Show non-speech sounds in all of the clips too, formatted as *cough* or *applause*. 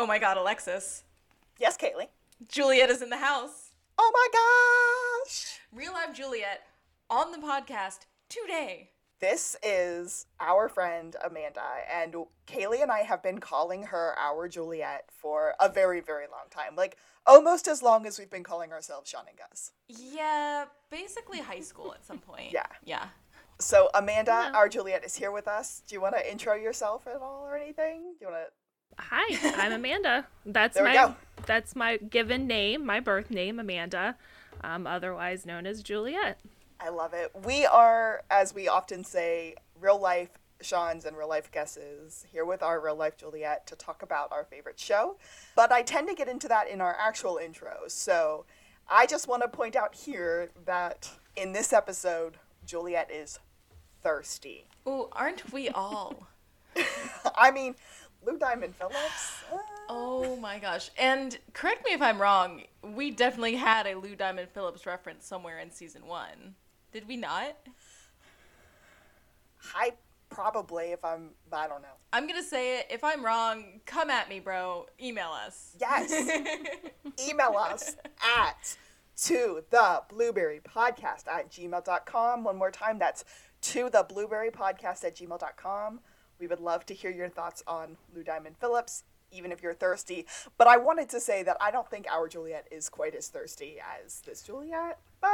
Oh my god, Alexis. Yes, Kaylea. Juliet is in the house. Oh my gosh! Real life Juliet on the podcast today. This is our friend Amanda, and Kaylea and I have been calling her our Juliet for a very, very long time. Like, almost as long as we've been calling ourselves Shawn and Gus. Yeah, basically high school at some point. Yeah. Yeah. So, Amanda, Yeah. our Juliet, is here with us. Do you want to intro yourself at all or anything? Do you want to? Hi, I'm Amanda. That's There we my go. that's my given name, my birth name, Amanda, um, otherwise known as Juliet. I love it. We are, as we often say, real life Shawn's and real life guesses here with our real life Juliet to talk about our favorite show. But I tend to get into that in our actual intros. So I just want to point out here that in this episode, Juliet is thirsty. Oh, aren't we all? *laughs* I mean, Lou Diamond Phillips. uh, Oh my gosh. And correct me if I'm wrong, we definitely had a Lou Diamond Phillips reference somewhere in season one. Did we not? I probably, if I'm, I don't know. I'm gonna say it. If I'm wrong, come at me, bro. Email us. Yes. *laughs* email us at to the blueberry podcast at gmail.com one more time that's to the blueberry podcast at gmail.com we would love to hear your thoughts on lou diamond phillips even if you're thirsty but i wanted to say that i don't think our juliet is quite as thirsty as this juliet but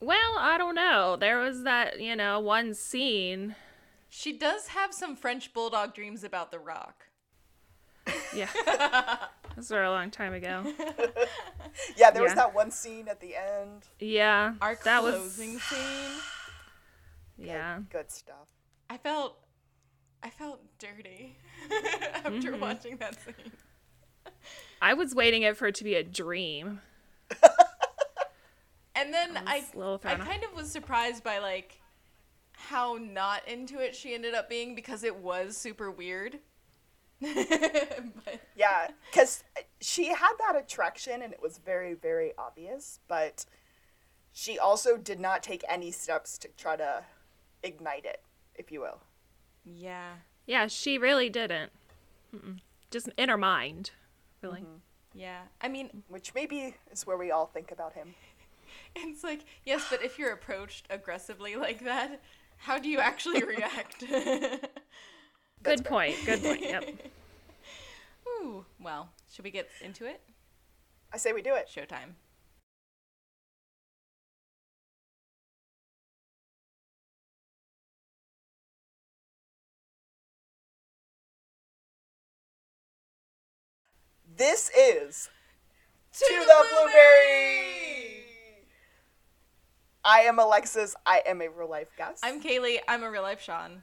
Well, I don't know. There was that, you know, one scene. She does have some French bulldog dreams about The Rock. Yeah. *laughs* that was a long time ago. *laughs* yeah there was that one scene at the end Yeah. Our that was closing scene. *sighs* yeah. good stuff I felt, I felt dirty *laughs* after mm-hmm. watching that scene. I was waiting it for it to be a dream. *laughs* And then I I, was a little I kind of was surprised by like how not into it she ended up being because it was super weird. *laughs* but Yeah, because she had that attraction and it was very, very obvious, but she also did not take any steps to try to ignite it, if you will. Yeah, Yeah, she really didn't. Mm-mm. Just in her mind, really. Mm-hmm. yeah. I mean, Which maybe is where we all think about him. *laughs* it's like yes, but if you're approached aggressively like that, how do you actually *laughs* react? *laughs* Good point. Good point. Yep. Ooh, well, should we get into it? I say we do it. Showtime. This is To, the, Blueberry! I am Alexis. I am a real life guest. I'm Kaylea. I'm a real life Shawn.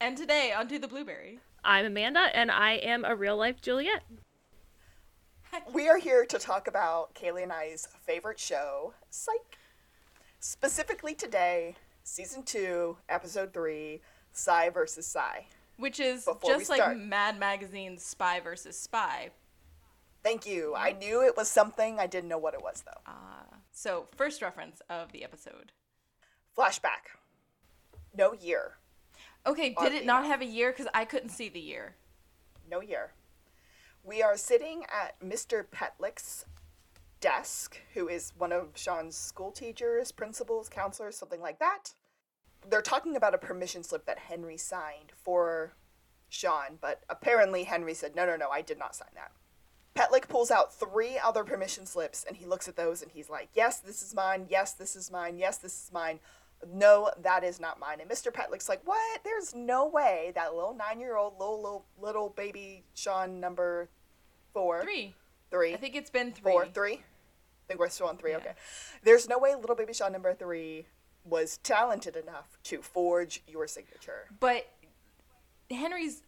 And today on To the Blueberry. I'm Amanda, and I am a real life Juliet. We are here to talk about Kaylea and I's favorite show, Psych. Specifically today, season two, episode three, Psy versus Psy. Which is just like. Mad Magazine's Spy versus Spy. Thank you. I knew it was something. I didn't know what it was though. Uh, so, first reference of the episode. Flashback. No year. Okay, did it not have a year? Because I couldn't see the year. No year. We are sitting at Mr. Petlick's desk, who is one of Shawn's school teachers, principals, counselors, something like that. They're talking about a permission slip that Henry signed for Shawn, but apparently Henry said, no, no, no, I did not sign that. Petlick pulls out three other permission slips and he looks at those and he's like, yes, this is mine. Yes, this is mine. Yes, this is mine. No, that is not mine. And Mr. Petlick's like, what? There's no way that little nine year old little, little, little baby Shawn number four. Three. Three. I think it's been three. Four, three. I think we're still on three. Yeah. Okay. There's no way little baby Shawn number three was talented enough to forge your signature. But Henry's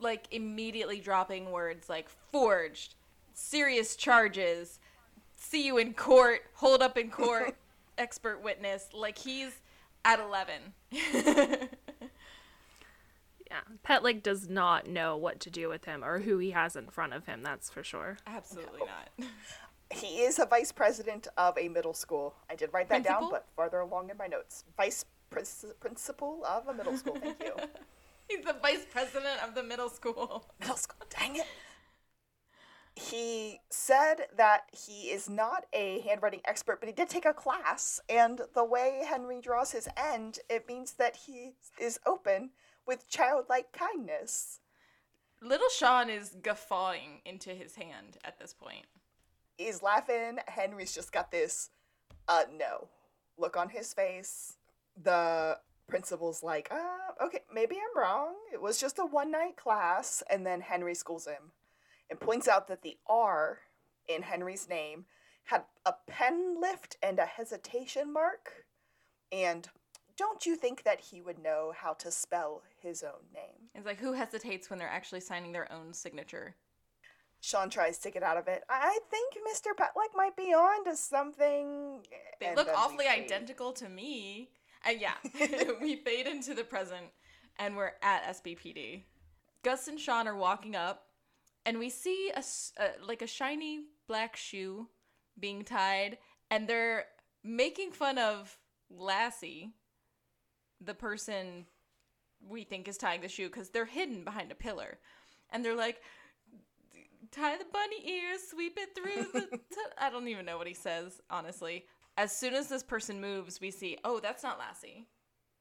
like immediately dropping words like forged, serious charges, see you in court, hold up in court, *laughs* expert witness. Like he's at 11. *laughs* Yeah. Petlick does not know what to do with him or who he has in front of him, that's for sure. Absolutely not. *laughs* He is a vice president of a middle school. I did write that down, but farther along in my notes. Vice prin- principal of a middle school. Thank you. *laughs* He's the vice president of the middle school. Middle school, dang it. He said that he is not a handwriting expert, but he did take a class. And the way Henry draws his end, it means that he is open with childlike kindness. Little Shawn is guffawing into his hand at this point. He's laughing. Henry's just got this, uh, no look on his face. The principal's like, uh, okay, maybe I'm wrong. It was just a one night class. And then Henry schools him and points out that the R in Henry's name had a pen lift and a hesitation mark. And don't you think that he would know how to spell his own name? It's like who hesitates when they're actually signing their own signature? Shawn tries to get out of it. I think Mr. Petlick might be on to something. Eh, they look awfully identical to me. And yeah, *laughs* *laughs* we fade into the present and we're at SBPD. Gus and Shawn are walking up and we see a like a shiny black shoe being tied and they're making fun of Lassie, the person we think is tying the shoe because they're hidden behind a pillar. And they're like, tie the bunny ears, sweep it through the. *laughs* T-. I don't even know what he says, honestly. As soon as this person moves, we see, oh, that's not Lassie.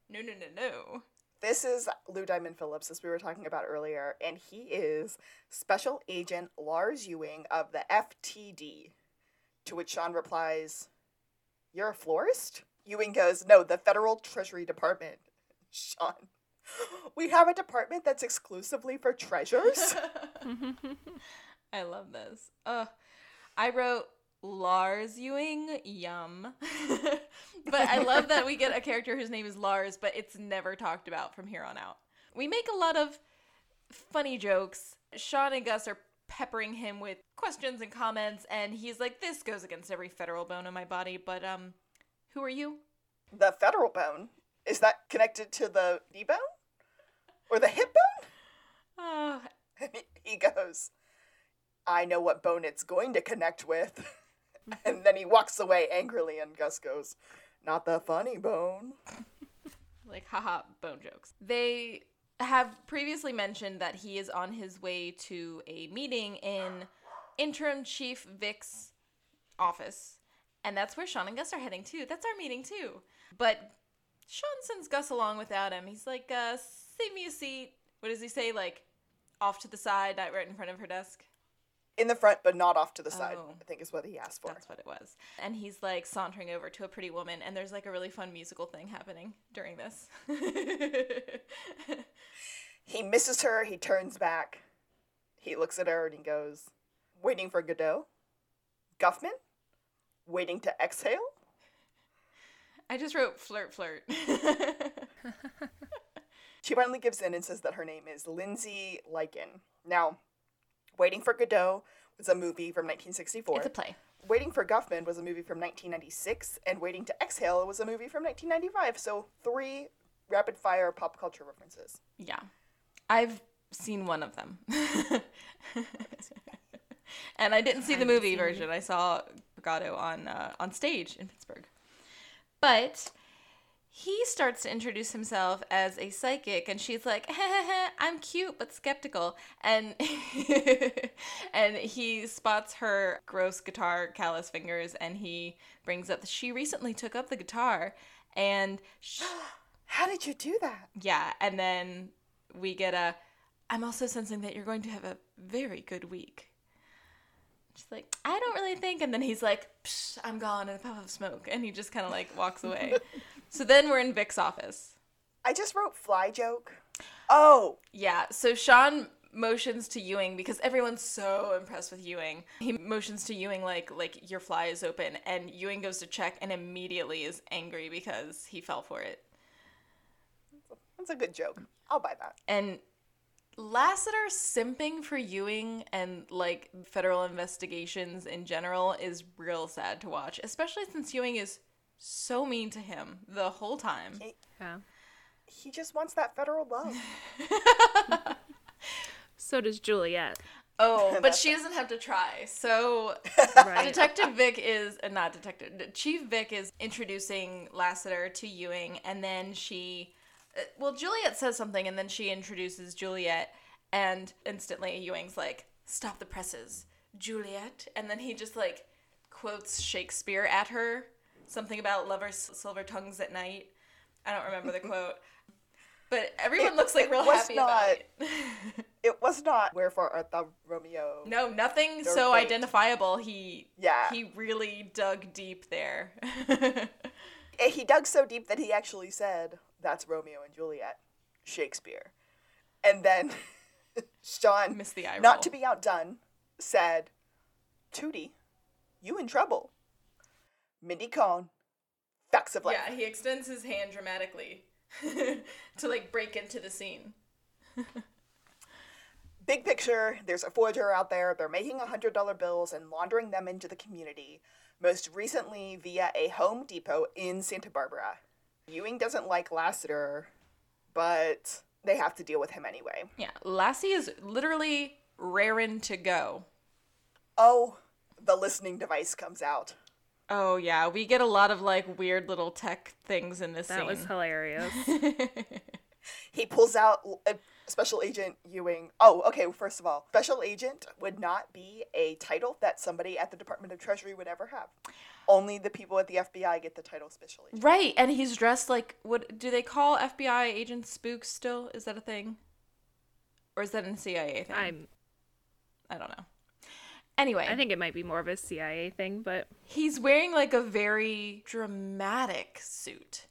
No, no, no, no. This is Lou Diamond Phillips, as we were talking about earlier, and he is Special Agent Lars Ewing of the FTD. To which Shawn replies, You're a florist? Ewing goes, No, the Federal Treasury Department. *laughs* Shawn, we have a department that's exclusively for treasures? *laughs* I love this. Ugh. I wrote Lars Ewing, yum. *laughs* but I love that we get a character whose name is Lars, but it's never talked about from here on out. We make a lot of funny jokes. Shawn and Gus are peppering him with questions and comments, and he's like, This goes against every federal bone in my body, but um, who are you? the federal bone? Is that connected to the knee bone? Or the hip bone? He- *laughs* he goes, I know what bone it's going to connect with. *laughs* and then he walks away angrily, and Gus goes, Not the funny bone. *laughs* like haha bone jokes. They have previously mentioned that he is on his way to a meeting in interim chief Vick's office. And that's where Shawn and Gus are heading too. That's our meeting too. But Shawn sends Gus along without him. He's like, uh, save me a seat. What does he say? Like, off to the side, not right in front of her desk? In the front, but not off to the side, Oh. I think is what he asked for. That's what it was. And he's like sauntering over to a pretty woman, and there's like a really fun musical thing happening during this. *laughs* He misses her, he turns back. He looks at her and he goes, Waiting for Godot? Guffman? Waiting to exhale? I just wrote flirt, flirt. *laughs* She finally gives in and says that her name is Lindsay Lakin. Now, Waiting for Godot was a movie from 1964. it's a play. Waiting for Guffman was a movie from 1996, and Waiting to Exhale was a movie from 1995. So, three rapid fire pop culture references. Yeah. I've seen one of them. *laughs* and I didn't see the movie version. I saw Brigado on uh, on stage in Pittsburgh. But he starts to introduce himself as a psychic and she's like, *laughs* "I'm cute but skeptical." And *laughs* and he spots her gross guitar callous fingers and he brings up that she recently took up the guitar and sh- *gasps* How did you do that? yeah, and then we get a. I'm also sensing that you're going to have a very good week. She's like, I don't really think, and then he's like, Psh, I'm gone in a puff of smoke, and he just kind of like walks away. *laughs* so then we're in Vick's office. I just wrote fly joke. Oh, Yeah, so Shawn motions to Ewing because everyone's so impressed with Ewing. He motions to Ewing like like your fly is open, and Ewing goes to check and immediately is angry because he fell for it. that's a good joke. I'll buy that. and Lassiter simping for Ewing and like federal investigations in general is real sad to watch, especially since Ewing is so mean to him the whole time. Yeah. He just wants that federal love. *laughs* So does Juliet. Oh, *laughs* but she doesn't have to try. So Right. Detective Vick is uh, not detective. Chief Vick is introducing Lassiter to Ewing, and then she Uh, Well, Juliet says something, and then she introduces Juliet, and instantly Ewing's like, "Stop the presses, Juliet," and then he just like quotes Shakespeare at her, something about lovers' silver tongues at night. I don't remember the quote, but everyone It- looks like real happy about it. *laughs* It was not Wherefore Art Thou Romeo. no, nothing so fate. identifiable. He Yeah. he really dug deep there. *laughs* Eh, He dug so deep that he actually said, That's Romeo and Juliet, Shakespeare. And then *laughs* Shawn, Missed the eye not roll. to be outdone, said, Tootie, you in trouble. Mindy Cohn, facts of life. Yeah, he extends his hand dramatically *laughs* to like break into the scene. *laughs* Big picture, there's a forger out there. They're making $100 bills and laundering them into the community, most recently via a Home Depot in Santa Barbara. Ewing doesn't like Lassiter, but they have to deal with him anyway. Yeah, Lassie is literally raring to go. Oh, the listening device comes out. Oh yeah, we get a lot of like weird little tech things in this That scene. was hilarious. *laughs* He pulls out uh, Special Agent Ewing. Oh, okay, first of all, Special Agent would not be a title that somebody at the Department of Treasury would ever have. Only the people at the FBI get the title Special Agent. right, and he's dressed like what do they call FBI agents spooks still? Is that a thing? Or is that a CIA thing? I'm. I don't know. Anyway, I think it might be more of a CIA thing, but he's wearing like a very dramatic suit.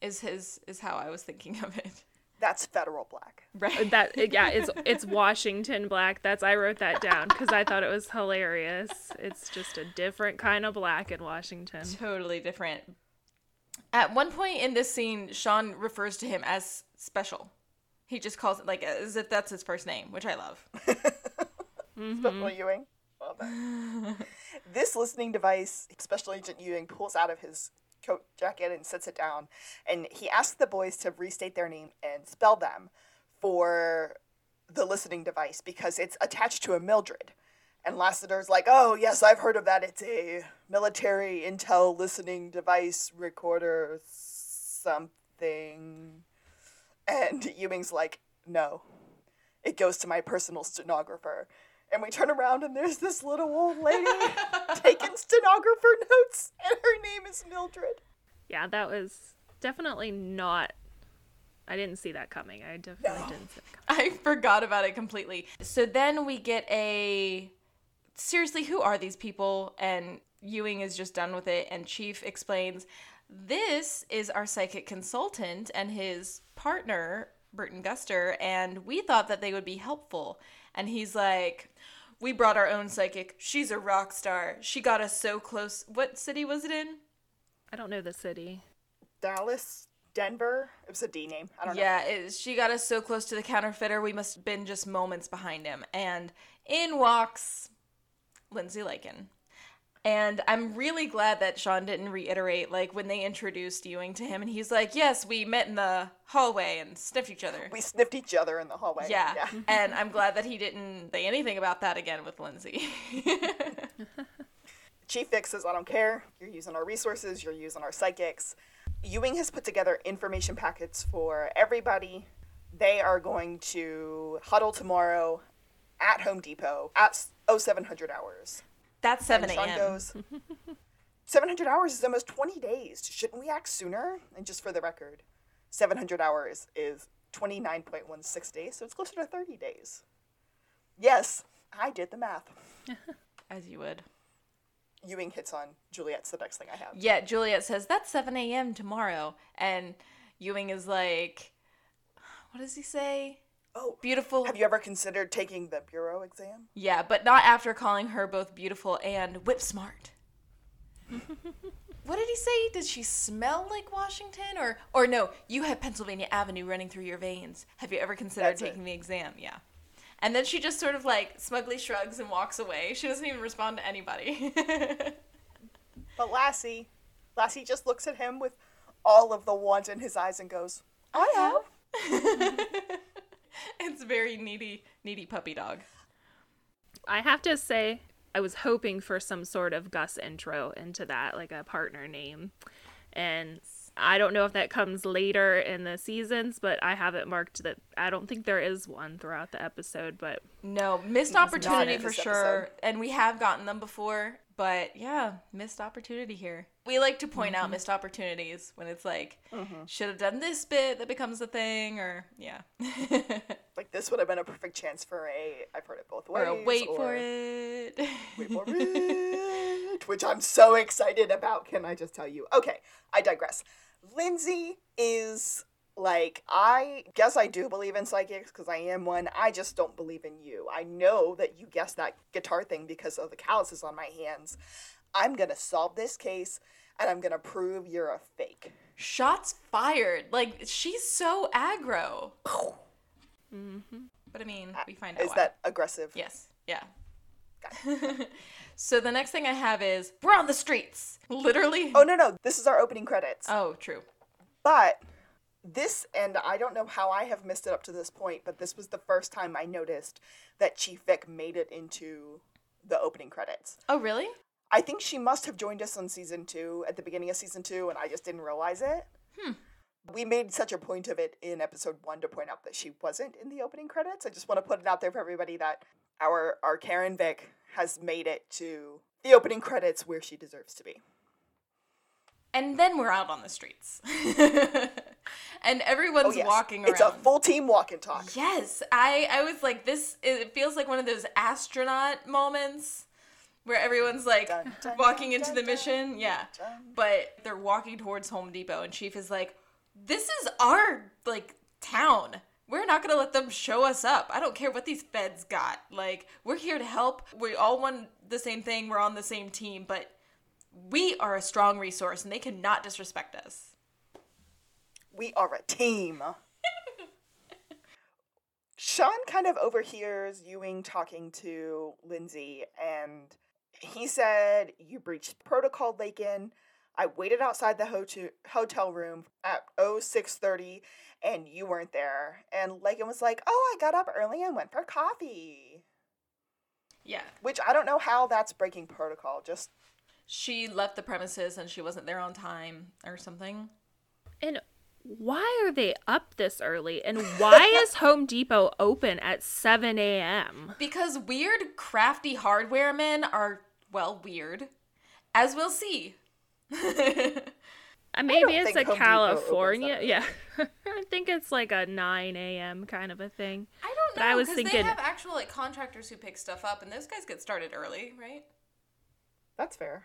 Is his is how I was thinking of it. That's federal black. Right. that yeah, it's it's Washington black. That's I wrote that down because I thought it was hilarious. It's just a different kind of black in Washington. totally different. At one point in this scene, Shawn refers to him as special. He just calls it like as if that's his first name, which I love. *laughs* Special mm-hmm. Ewing. Love that. this listening device, Special Agent Ewing pulls out of his coat jacket and sets it down, and he asks the boys to restate their name and spell them for the listening device because it's attached to a Mildred. And Lassiter's like, oh, yes, I've heard of that. It's a military intel listening device recorder something. And Ewing's like, no, it goes to my personal stenographer. And we turn around and there's this little old lady *laughs* taking stenographer notes, and her name is Mildred. Yeah, that was definitely not. I didn't see that coming. I definitely No. didn't see it *laughs* coming. I forgot about it completely. So then we get a seriously, who are these people? And Ewing is just done with it, and Chief explains this is our psychic consultant and his partner, Burton Guster, and we thought that they would be helpful. And he's like, We brought our own psychic. She's a rock star. She got us so close. What city was it in? I don't know the city. Dallas, Denver. It was a D name. I don't know. Yeah, it, she got us so close to the counterfeiter, we must have been just moments behind him. And in walks Lindsay Lakin. And I'm really glad that Shawn didn't reiterate, like, when they introduced Ewing to him, and he's like, Yes, we met in the hallway and sniffed each other. We sniffed each other in the hallway. yeah. *laughs* and I'm glad that he didn't say anything about that again with Lindsay. *laughs* Chief Vick says, I don't care. You're using our resources, you're using our psychics. Ewing has put together information packets for everybody. They are going to huddle tomorrow at Home Depot at 0700 hours. That's 7 a.m. goes, *laughs* 700 hours is almost 20 days. Shouldn't we act sooner? And just for the record, 700 hours is 29.16 days, so it's closer to 30 days. Yes, I did the math. *laughs* As you would. Ewing hits on Juliet's the next thing I have. Yeah, Juliet says, That's 7 a.m. tomorrow. And Ewing is like, What does he say? Oh, Beautiful. have you ever considered taking the bureau exam? Yeah, but not after calling her both beautiful and whip smart. *laughs* what did he say? Did she smell like Washington? Or or no, you have Pennsylvania Avenue running through your veins. Have you ever considered That's it. taking the exam? Yeah. And then she just sort of like smugly shrugs and walks away. She doesn't even respond to anybody. *laughs* But Lassie, Lassie just looks at him with all of the want in his eyes and goes, I have. *laughs* *laughs* it's very needy, needy puppy dog. I have to say, I was hoping for some sort of Gus intro into that, like a partner name. And I don't know if that comes later in the seasons, but I have it marked that I don't think there is one throughout the episode, but No, missed opportunity for sure. episode. And we have gotten them before, but yeah, missed opportunity here. We like to point Mm-hmm. out missed opportunities when it's like, should have done this bit that becomes a thing, or yeah. *laughs* Like this would have been a perfect chance for a I've heard it both ways. or a wait for it. Wait for *laughs* it, which I'm so excited about. Can I just tell you? Okay, I digress. Lindsay is like I guess I do believe in psychics because I am one. I just don't believe in you. I know that you guessed that guitar thing because of the calluses on my hands. I'm gonna solve this case and I'm gonna prove you're a fake. Shots fired. Like she's so aggro. Mm-hmm. But I mean, uh, we find out Is why. that aggressive? Yes. Yeah. *laughs* so the next thing I have is we're on the streets. Literally. Oh no no, this is our opening credits. Oh, true. But this, and I don't know how I have missed it up to this point, but this was the first time I noticed that Chief Vick made it into the opening credits. Oh, really? I think she must have joined us on season two, at the beginning of season two, and I just didn't realize it. Hmm. We made such a point of it in episode one to point out that she wasn't in the opening credits. I just want to put it out there for everybody that our our Karen Vick has made it to the opening credits where she deserves to be. And then we're out on the streets. *laughs* and everyone's Oh, yes. walking around. It's a full team walk and talk. Yes, I I was like this it feels like one of those astronaut moments where everyone's like Dun, dun, walking dun, into the mission, yeah. But they're walking towards Home Depot and Chief is like this is our like town. We're not going to let them show us up. I don't care what these feds got. Like we're here to help. We all want the same thing. We're on the same team, but we are a strong resource and they cannot disrespect us. We are a team. *laughs* Shawn kind of overhears Ewing talking to Lindsay, and he said, You breached protocol, Lakin. I waited outside the hotel hotel room at 0630 and you weren't there. And Lakin was like, Oh, I got up early and went for coffee. Yeah. Which I don't know how that's breaking protocol. Just She left the premises and she wasn't there on time or something. and why are they up this early? And why *laughs* is Home Depot open at 7 a.m.? Because weird, crafty hardware men are, well, weird. As we'll see. *laughs* Uh, Maybe don't it's think a Home Depot opens California. Yeah. *laughs* I think it's like a 9 a.m. kind of a thing. I don't know. But. I was thinking- They have actual, like, contractors who pick stuff up, and those guys get started early, right? That's fair.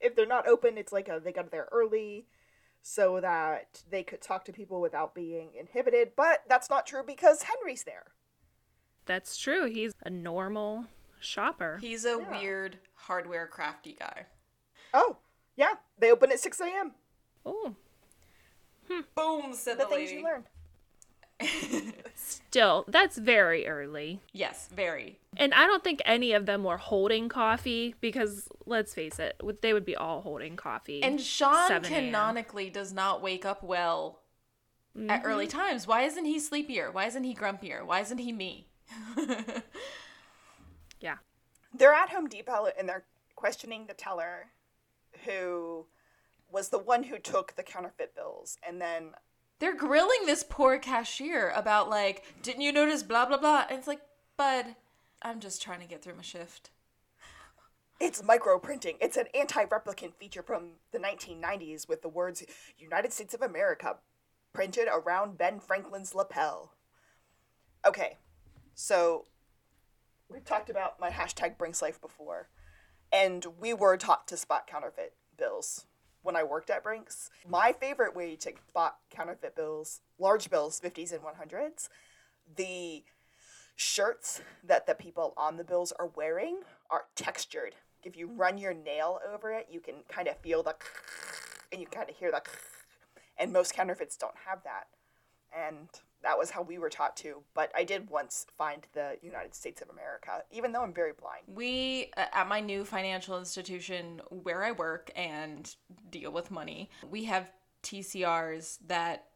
If they're not open, it's like a, they got there early so that they could talk to people without being inhibited. But that's not true because Henry's there. That's true. He's a normal shopper. He's a Yeah. weird hardware crafty guy. Oh, yeah. They open at 6 a.m. Oh, hmm. Boom, said The the, things lady. you learn. *laughs* still, that's very early. Yes, very. And I don't think any of them were holding coffee because, let's face it, they would be all holding coffee. And Shawn canonically does not wake up well at early mm-hmm. times. Why isn't he sleepier? Why isn't he grumpier? Why isn't he me? *laughs* yeah. They're at Home Depot and they're questioning the teller who was the one who took the counterfeit bills. And then They're grilling this poor cashier about like, didn't you notice blah blah blah? And it's like, bud, I'm just trying to get through my shift. it's micro printing. It's an anti replicant feature from the 1990s with the words United States of America printed around Ben Franklin's lapel. Okay, so we've talked about my hashtag Brinks Life before, and we were taught to spot counterfeit bills when I worked at Brinks. My favorite way to spot counterfeit bills, large bills, 50s and 100s, the shirts that the people on the bills are wearing are textured. If you run your nail over it, you can kind of feel the *laughs* and you kind of hear the *laughs* and most counterfeits don't have that. And that was how we were taught to. But I did once find the United States of America, even though I'm very blind. We, uh, at my new financial institution where I work and deal with money, we have TCRs that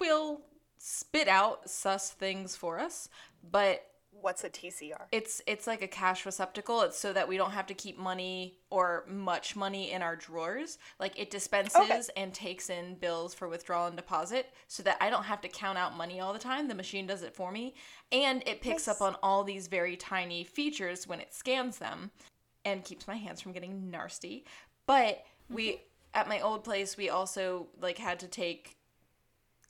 will spit out sus things for us, but What's a TCR? It's it's like a cash receptacle. It's so that we don't have to keep money or much money in our drawers. Like it dispenses Okay. and takes in bills for withdrawal and deposit so that I don't have to count out money all the time. The machine does it for me. And it picks up on all these very tiny features when it scans them and keeps my hands from getting nasty. But we mm-hmm. at my old place we also like had to take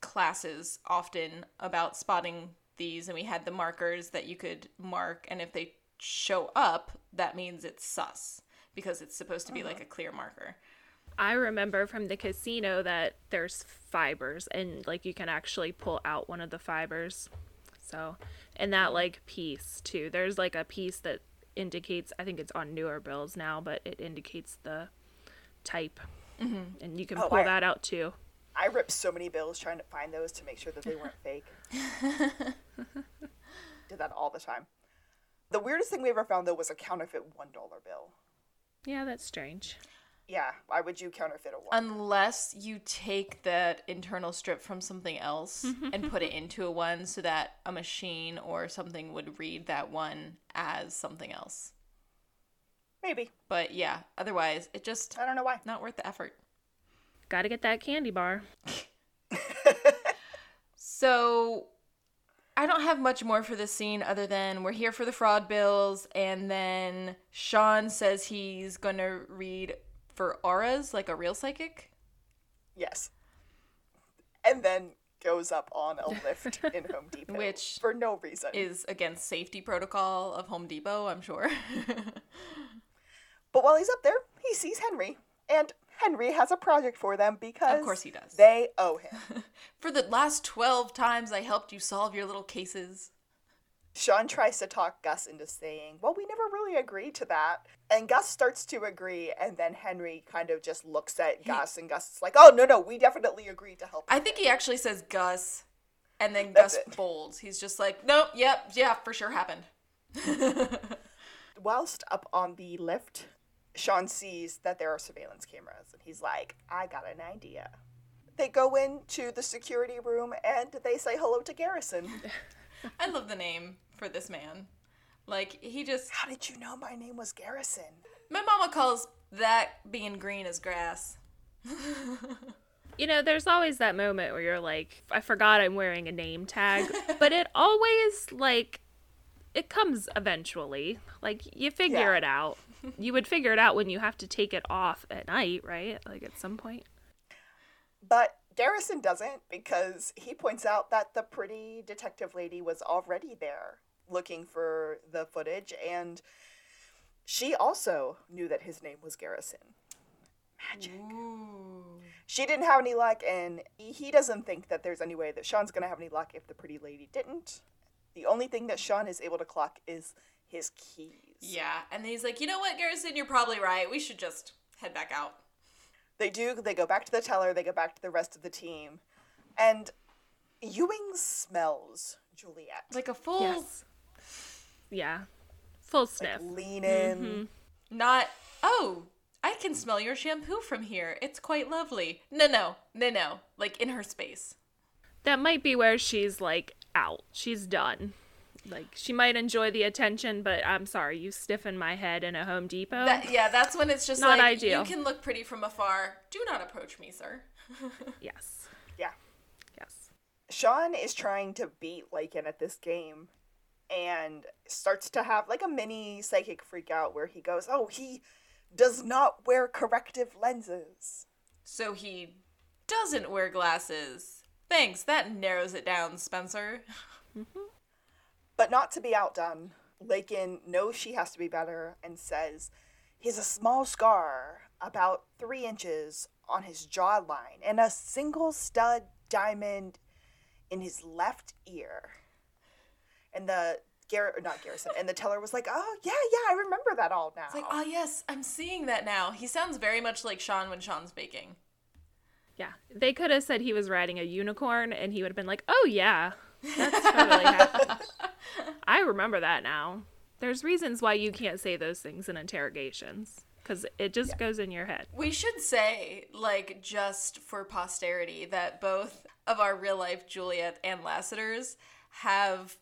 classes often about spotting these and we had the markers that you could mark and if they show up that means it's sus because it's supposed to be like a clear marker I remember from the casino that there's fibers and like you can actually pull out one of the fibers. So, and that like piece too. There's like a piece that indicates I think it's on newer bills now, but it indicates the type. Mm-hmm. And you can Oh, pull I- that out too. I ripped so many bills trying to find those to make sure that they weren't *laughs* fake. Did that all the time. The weirdest thing we ever found though was a counterfeit one dollar bill. Yeah, that's strange. Yeah, why would you counterfeit a one? unless you take that internal strip from something else mm-hmm. and put it into a one so that a machine or something would read that one as something else Maybe. but yeah otherwise it just I don't know why. not worth the effort Got to get that candy bar. So I don't have much more for this scene other than we're here for the fraud bills, and then Shawn says he's gonna read for auras like a real psychic. Yes. And then goes up on a lift in Home *laughs* Depot. Which for no reason. Is against safety protocol of Home Depot, I'm sure. *laughs* But while he's up there, he sees Henry. And Henry has a project for them because Of course he does. They owe him. *laughs* for the last 12 times I helped you solve your little cases. Shawn tries to talk Gus into saying, Well, we never really agreed to that. And Gus starts to agree, and then Henry kind of just looks at Gus, and Gus is like, Oh, no, no, we definitely agreed to help. I think he actually says Gus, and then That's Gus it. folds. He's just like, nope, yep, yeah, for sure happened. *laughs* Whilst up on the lift, Shawn sees that there are surveillance cameras, and he's like, I got an idea. They go into the security room and they say hello to Garrison. *laughs* I love the name for this man. Like, he just. How did you know my name was Garrison? My mama calls that being green as grass. *laughs* You know, there's always that moment where you're like, I forgot I'm wearing a name tag, *laughs* but it always like it comes eventually. Like you figure Yeah. it out. You would figure it out when you have to take it off at night, right? Like at some point. But Garrison doesn't because he points out that the pretty detective lady was already there looking for the footage and she also knew that his name was Garrison. Magic. Ooh. She didn't have any luck and he doesn't think that there's any way that Shawn's going to have any luck if the pretty lady didn't. The only thing that Shawn is able to clock is his keys. Yeah, and then he's like, you know what, Garrison, you're probably right. We should just head back out. They do. They go back to the teller. They go back to the rest of the team, and Ewing smells Juliet. Like a full. Yes. Yeah. Full sniff. lean in. Mm-hmm. Not, oh, I can smell your shampoo from here. It's quite lovely. No, no, no, no. Like in her space. That might be where she's like out. She's done. Like she might enjoy the attention, but I'm sorry, you stiffen my head in a Home Depot. That, yeah, that's when it's just Not like, ideal. you can look pretty from afar. Do not approach me, sir. *laughs* yes. Yeah. Yes. Shawn is trying to beat Lakin at this game, and starts to have like a mini psychic freak out where he goes, "Oh, he does not wear corrective lenses." So he doesn't wear glasses. Thanks, that narrows it down, Spencer. Mm-hmm. But not to be outdone, Lakin knows she has to be better and says, He's a small scar, about three inches, on his jawline, and a single stud diamond in his left ear. And the Garrett, or not Garrison, and the teller was like, Oh, yeah, yeah, I remember that all now. It's like, oh yes, I'm seeing that now. He sounds very much like Shawn when Shawn's baking. Yeah. They could have said he was riding a unicorn and he would have been like, "Oh yeah. That's totally happened." *laughs* *laughs* I remember that now. There's reasons why you can't say those things in interrogations cuz it just goes in your head. We should say, like, just for posterity, that both of our real life Juliet and Lassiter's have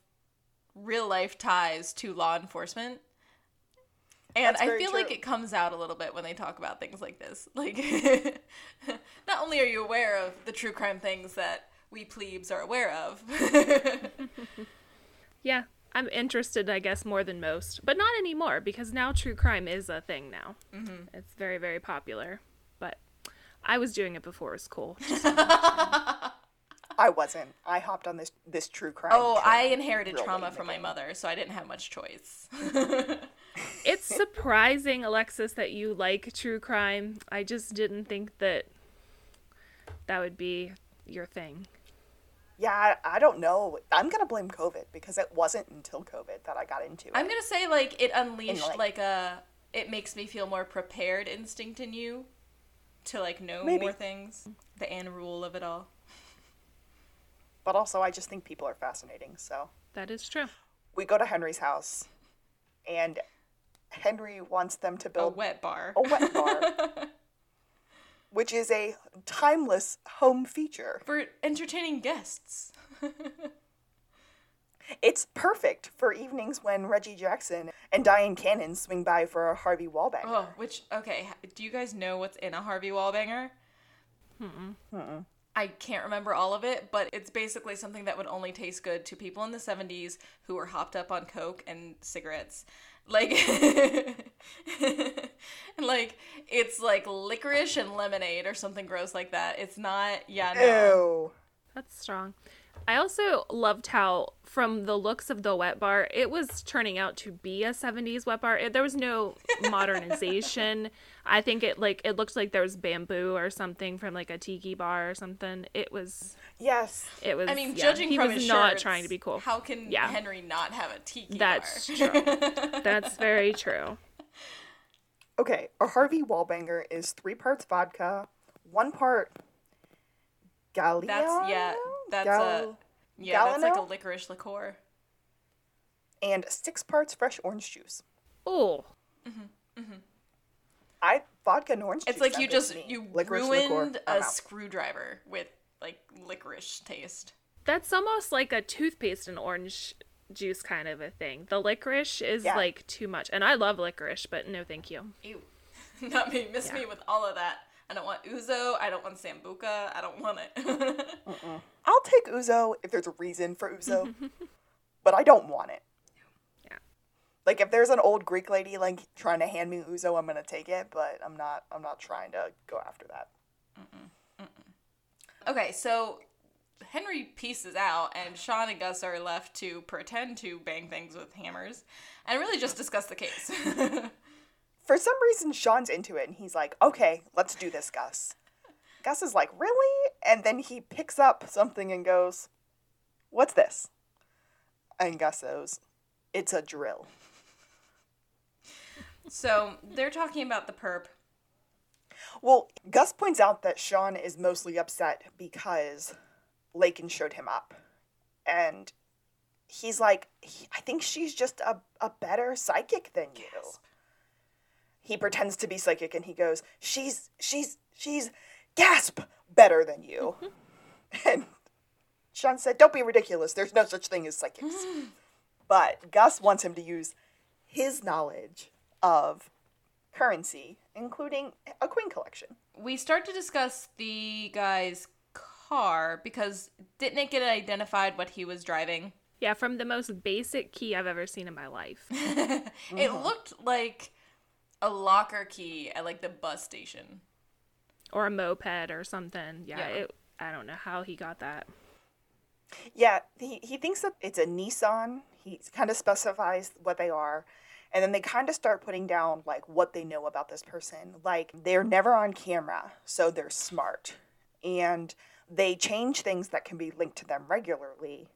real life ties to law enforcement. And That's I very feel like it comes out a little bit when they talk about things like this. Like, *laughs* not only are you aware of the true crime things that we plebes are aware of, *laughs* Yeah, I'm interested, I guess, more than most, but not anymore because now true crime is a thing now. Mm-hmm. It's very, very popular. But I was doing it before it was cool. *laughs* I wasn't. I hopped on this this true crime. oh, I inherited trauma from my mother, so I didn't have much choice. *laughs* it's surprising, Alexis, that you like true crime. I just didn't think that that would be your thing. Yeah, I, I don't know. I'm gonna blame COVID because it wasn't until COVID that I got into it. I'm gonna say like it unleashed like- like, a it makes me feel more prepared instinct in you to like know Maybe. more things. The Ann Rule of it all. but also, I just think people are fascinating. So That is true. we go to Henry's house, and Henry wants them to build A wet bar. a wet bar, *laughs* which is a timeless home feature. For entertaining guests. *laughs* It's perfect for evenings when Reggie Jackson and Dyan Cannon swing by for a Harvey Wallbanger. Oh, which okay. Do you guys know what's in a Harvey Wallbanger? I can't remember all of it, but it's basically something that would only taste good to people in the 70s who were hopped up on coke and cigarettes. Like *laughs* *laughs* like it's like licorice and lemonade or something gross like that. It's not yeah, no. Ew. That's strong. I also loved how, from the looks of the wet bar, it was turning out to be a '70s wet bar. It, there was no *laughs* modernization. I think it like it looked like there was bamboo or something from like a tiki bar or something. It was. Yes. It was. I mean, yeah, judging he from was his not shirts, trying to be cool. How can Yeah. Henry not have a tiki That's bar? true. *laughs* That's very true. Okay, a Harvey Wallbanger is three parts vodka, one part Galliano. That's yeah. That's Gal- a yeah. That's like a Galliano? licorice liqueur. and six parts fresh orange juice. Oh, I vodka and orange juice. It's juice. like that you just me you licorice ruined I'm a out. screwdriver with like licorice taste. that's almost like a toothpaste and orange juice kind of a thing. The licorice is Yeah. like too much, and I love licorice, but no, thank you. Ew. *laughs* Not me. Miss me with all of that. I don't want Ouzo. I don't want Sambuca. I don't want it. *laughs* I'll take Ouzo if there's a reason for Ouzo, *laughs* but I don't want it. Yeah. Like if there's an old Greek lady like trying to hand me Ouzo, I'm gonna take it, but I'm not. I'm not trying to go after that. okay, so Henry pieces out, and Shawn and Gus are left to pretend to bang things with hammers and really just discuss the case. *laughs* For some reason, Shawn's into it, and he's like, "Okay, let's do this, Gus." Gus is like, "Really?" And then he picks up something and goes, "What's this?" And Gus goes, "It's a drill." so they're talking about the perp. Well, Gus points out that Shawn is mostly upset because Lakin showed him up. And he's like, I think she's just a, a better psychic than you. Gasp. He pretends to be psychic and he goes, She's, she's, she's, gasp, better than you. Mm-hmm. and Shawn said, Don't be ridiculous. There's no such thing as psychics. *gasps* but Gus wants him to use his knowledge of currency, including a coin collection. we start to discuss the guy's car because didn't it get identified what he was driving? Yeah, from the most basic key I've ever seen in my life. *laughs* It uh-huh. looked like a locker key at like the bus station. or a moped or something. Yeah, Yeah. It, I don't know how he got that. Yeah, he, he thinks that it's a Nissan. He kind of specifies what they are. And then they kind of start putting down like what they know about this person. Like they're never on camera, so they're smart. And they change things that can be linked to them regularly,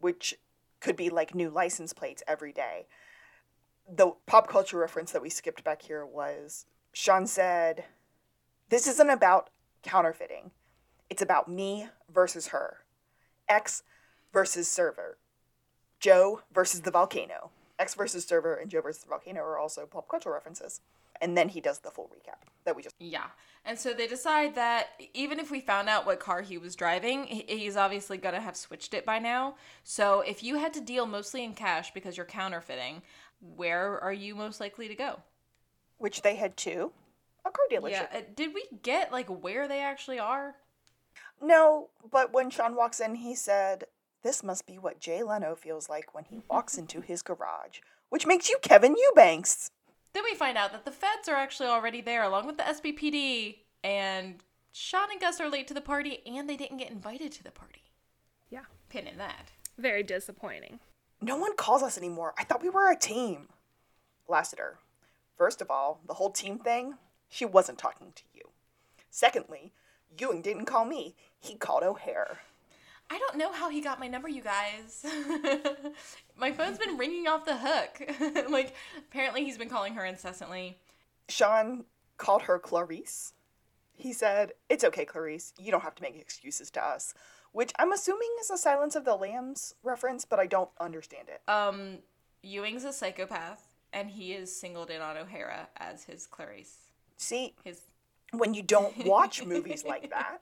which could be like new license plates every day. The pop culture reference that we skipped back here was Shawn said, This isn't about counterfeiting. It's about me versus her. X versus server, Joe versus the volcano. X versus Server and Joe versus the Volcano are also pop culture references. And then he does the full recap that we just. Yeah. And so they decide that even if we found out what car he was driving, he's obviously going to have switched it by now. So if you had to deal mostly in cash because you're counterfeiting, where are you most likely to go? Which they had to a car dealership. Yeah. uh, Did we get like where they actually are? No, but when Shawn walks in, he said, This must be what Jay Leno feels like when he walks into his garage, which makes you Kevin Eubanks. Then we find out that the feds are actually already there along with the SBPD and Shawn and Gus are late to the party and they didn't get invited to the party. Yeah. Pinning that. Very disappointing. No one calls us anymore. I thought we were a team. Lassiter, first of all, the whole team thing, she wasn't talking to you. Secondly, Ewing didn't call me, he called O'Hara. I don't know how he got my number, you guys. *laughs* my phone's been ringing off the hook. *laughs* like, apparently he's been calling her incessantly. Shawn called her Clarice. He said, It's okay, Clarice. You don't have to make excuses to us. Which I'm assuming is a Silence of the Lambs reference, but I don't understand it. Um, Ewing's a psychopath, and he is singled in on O'Hara as his Clarice. See, His when you don't watch *laughs* movies like that,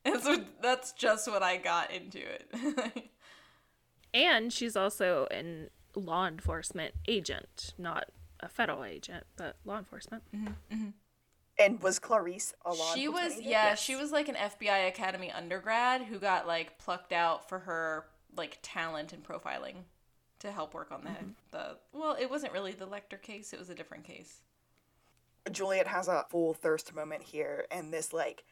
*laughs* that's, so that's just what I got into it. *laughs* And she's also an law enforcement agent, not a federal agent, but law enforcement. Mm-hmm, mm-hmm. and was Clarice a law she was agent? yeah Yes. she was like an fbi academy undergrad who got like plucked out for her like talent and profiling to help work on the mm-hmm. the well it wasn't really the lecter case it was a different case Juliet has a full thirst moment here, and this like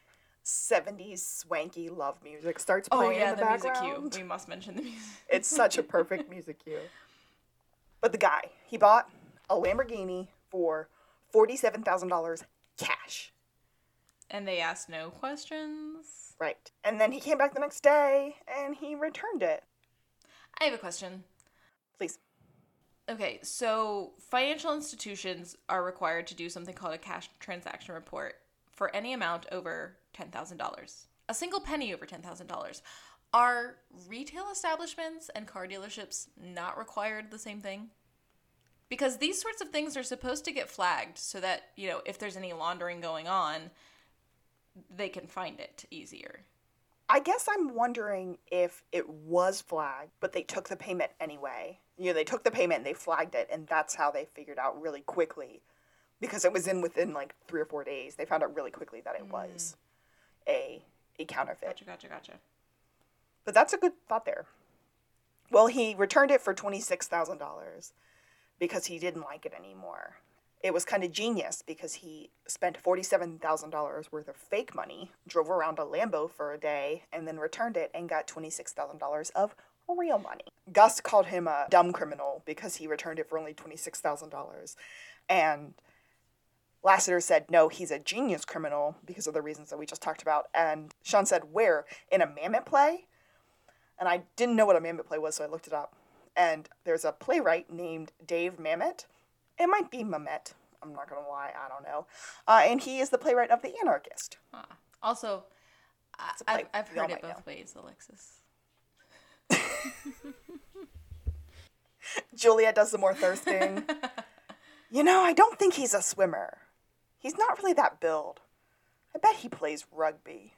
70s swanky love music starts oh playing yeah in the, the, music background. cue we must mention the music *laughs* It's such a perfect *laughs* music cue. But the guy, he bought a Lamborghini for $47,000 cash. and they asked no questions Right. And then he came back the next day and he returned it. i have a question Please. Okay, so financial institutions are required to do something called a cash transaction report for any amount over $10,000. A single penny over $10,000. Are retail establishments and car dealerships not required the same thing? Because these sorts of things are supposed to get flagged so that, you know, if there's any laundering going on, they can find it easier. I guess I'm wondering if it was flagged, but they took the payment anyway. You know, they took the payment and they flagged it, and that's how they figured out really quickly. Because it was in within like three or four days. They found out really quickly that it mm. was a a counterfeit. Gotcha, gotcha, gotcha. But that's a good thought there. Well, he returned it for $26,000 because he didn't like it anymore. It was kind of genius because he spent $47,000 worth of fake money, drove around a Lambo for a day, and then returned it and got $26,000 of real money. Gus called him a dumb criminal because he returned it for only $26,000. And Lassiter said, no, he's a genius criminal because of the reasons that we just talked about. And Sean said, where? In a Mamet play? And I didn't know what a Mamet play was, so I looked it up. And there's a playwright named Dave Mamet. It might be Mamet. I'm not going to lie, I don't know. Uh, and he is the playwright of The Anarchist. Huh. Also, I, I've heard it both ways, Alexis. *laughs* Julia does the more thirsting. *laughs* you know, I don't think he's a swimmer. He's not really that build. I bet he plays rugby.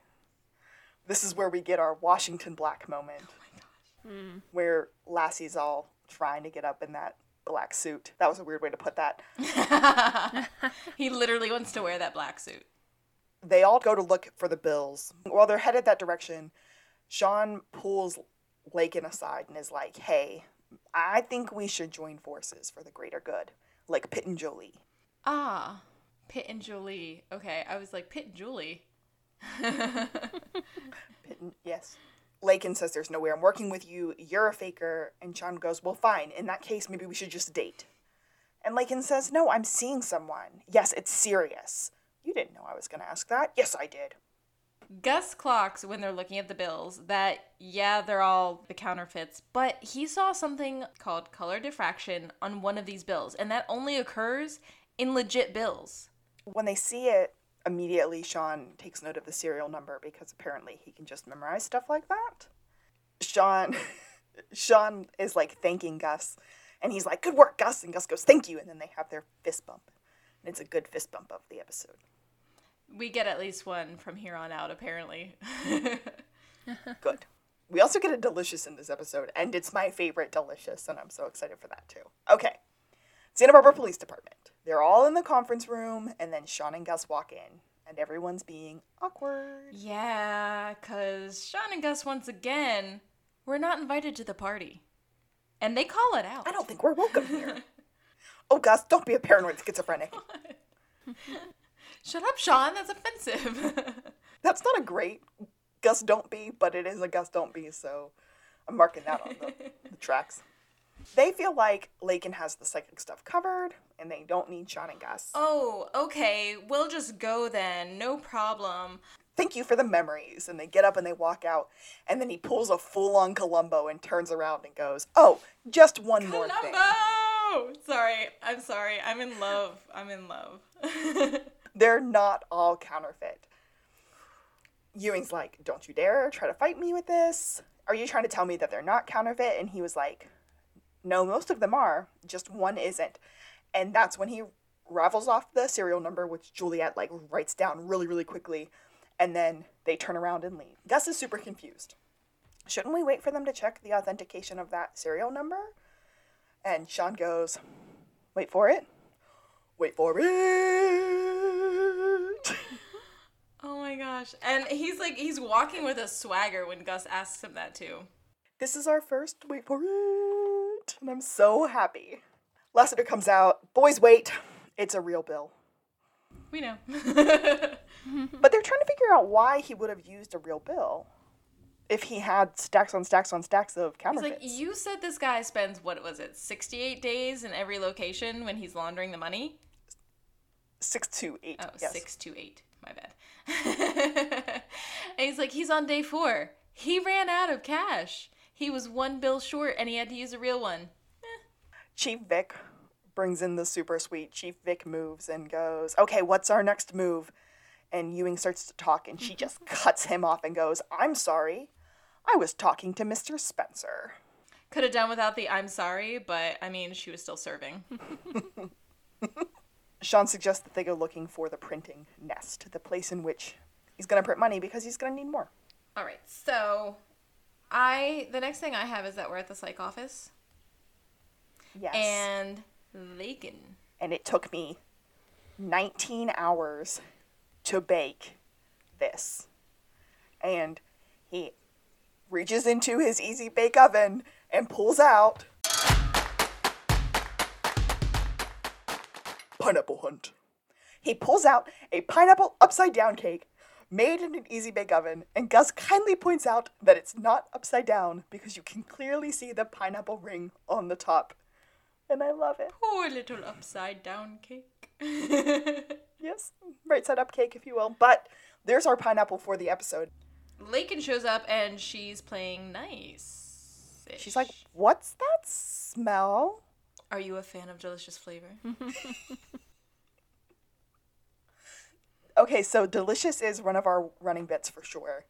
This is where we get our Washington Black moment. Oh mm. Where Lassie's all trying to get up in that black suit. That was a weird way to put that. *laughs* he literally wants to wear that black suit. They all go to look for the bills. While they're headed that direction, Shawn pulls Lakin aside and is like, hey, I think we should join forces for the greater good, like Pitt and Jolie. Ah, Pitt and Julie. Okay, I was like Pitt and Julie. *laughs* Pitt and, yes. Lakin says there's no way I'm working with you. You're a faker. And Shawn goes, well, fine. In that case, maybe we should just date. And Lakin says, no, I'm seeing someone. Yes, it's serious. You didn't know I was going to ask that. Yes, I did. Gus clocks when they're looking at the bills that yeah, they're all the counterfeits, but he saw something called color diffraction on one of these bills, and that only occurs in legit bills. When they see it, immediately Shawn takes note of the serial number because apparently he can just memorize stuff like that. Shawn *laughs* Shawn is like thanking Gus And he's like, Good work, Gus. And Gus goes, Thank you. And then they have their fist bump. And it's a good fist bump of the episode. We get at least one from here on out, apparently. *laughs* Good. We also get a delicious in this episode, and it's my favorite delicious, and I'm so excited for that too. Okay. Santa Barbara Police Department. They're all in the conference room, and then Shawn and Gus walk in, and everyone's being awkward. yeah, because Shawn and Gus, once again, were not invited to the party. And they call it out. I don't think we're welcome here. *laughs* oh, Gus, don't be a paranoid schizophrenic. *laughs* Shut up, Shawn. That's offensive. *laughs* That's not a great Gus don't be, but it is a Gus don't be, so I'm marking that on the, the tracks. They feel like Lakin has the psychic stuff covered, and they don't need Shawn and Gus. oh, okay. We'll just go then. No problem. Thank you for the memories. And they get up and they walk out, and then he pulls a full on Columbo and turns around and goes, Oh, just one more thing. Columbo! Sorry. I'm sorry. I'm in love. I'm in love. *laughs* They're not all counterfeit. Ewing's like, Don't you dare try to fight me with this. Are you trying to tell me that they're not counterfeit? And he was like, No, most of them are, just one isn't. And that's when he ravels off the serial number, which Juliet like writes down really, really quickly. And then they turn around and leave. Gus is super confused. Shouldn't we wait for them to check the authentication of that serial number? And Shawn goes, Wait for it. Wait for it. *laughs* oh my gosh. And he's like, he's walking with a swagger when Gus asks him that too. This is our first wait for it. And I'm so happy. Lassiter comes out. Boys, wait. It's a real bill. We know. *laughs* But they're trying to figure out why he would have used a real bill if he had stacks on stacks on stacks of He's counterfeits. like, you said this guy spends, what was it, 68 days in every location when he's laundering the money? Six to eight. Oh, yes. six to eight. My bad. *laughs* and he's like, he's on day four. He ran out of cash. He was one bill short and he had to use a real one. Eh. Chief Vick brings in the super sweet. Chief Vick moves and goes, Okay, what's our next move? And Ewing starts to talk and she just *laughs* cuts him off and goes, I'm sorry. I was talking to Mr. Spencer. Could have done without the I'm sorry, but I mean, she was still serving. *laughs* Shawn suggests that they go looking for the printing nest, the place in which he's going to print money because he's going to need more. All right, so I the next thing I have is that we're at the psych office Yes. and Lakin. and it took me 19 hours to bake this. And he reaches into his easy bake oven and pulls out pineapple hunt. He pulls out a pineapple upside down cake made in an easy bake oven, and Gus kindly points out that it's not upside down because you can clearly see the pineapple ring on the top. And I love it. Poor little upside down cake. *laughs* Yes, right side up cake, if you will. But there's our pineapple for the episode. Lakin shows up and she's playing nice. She's like, What's that smell? Are you a fan of delicious flavor? *laughs* Okay, so delicious is one of our running bits for sure.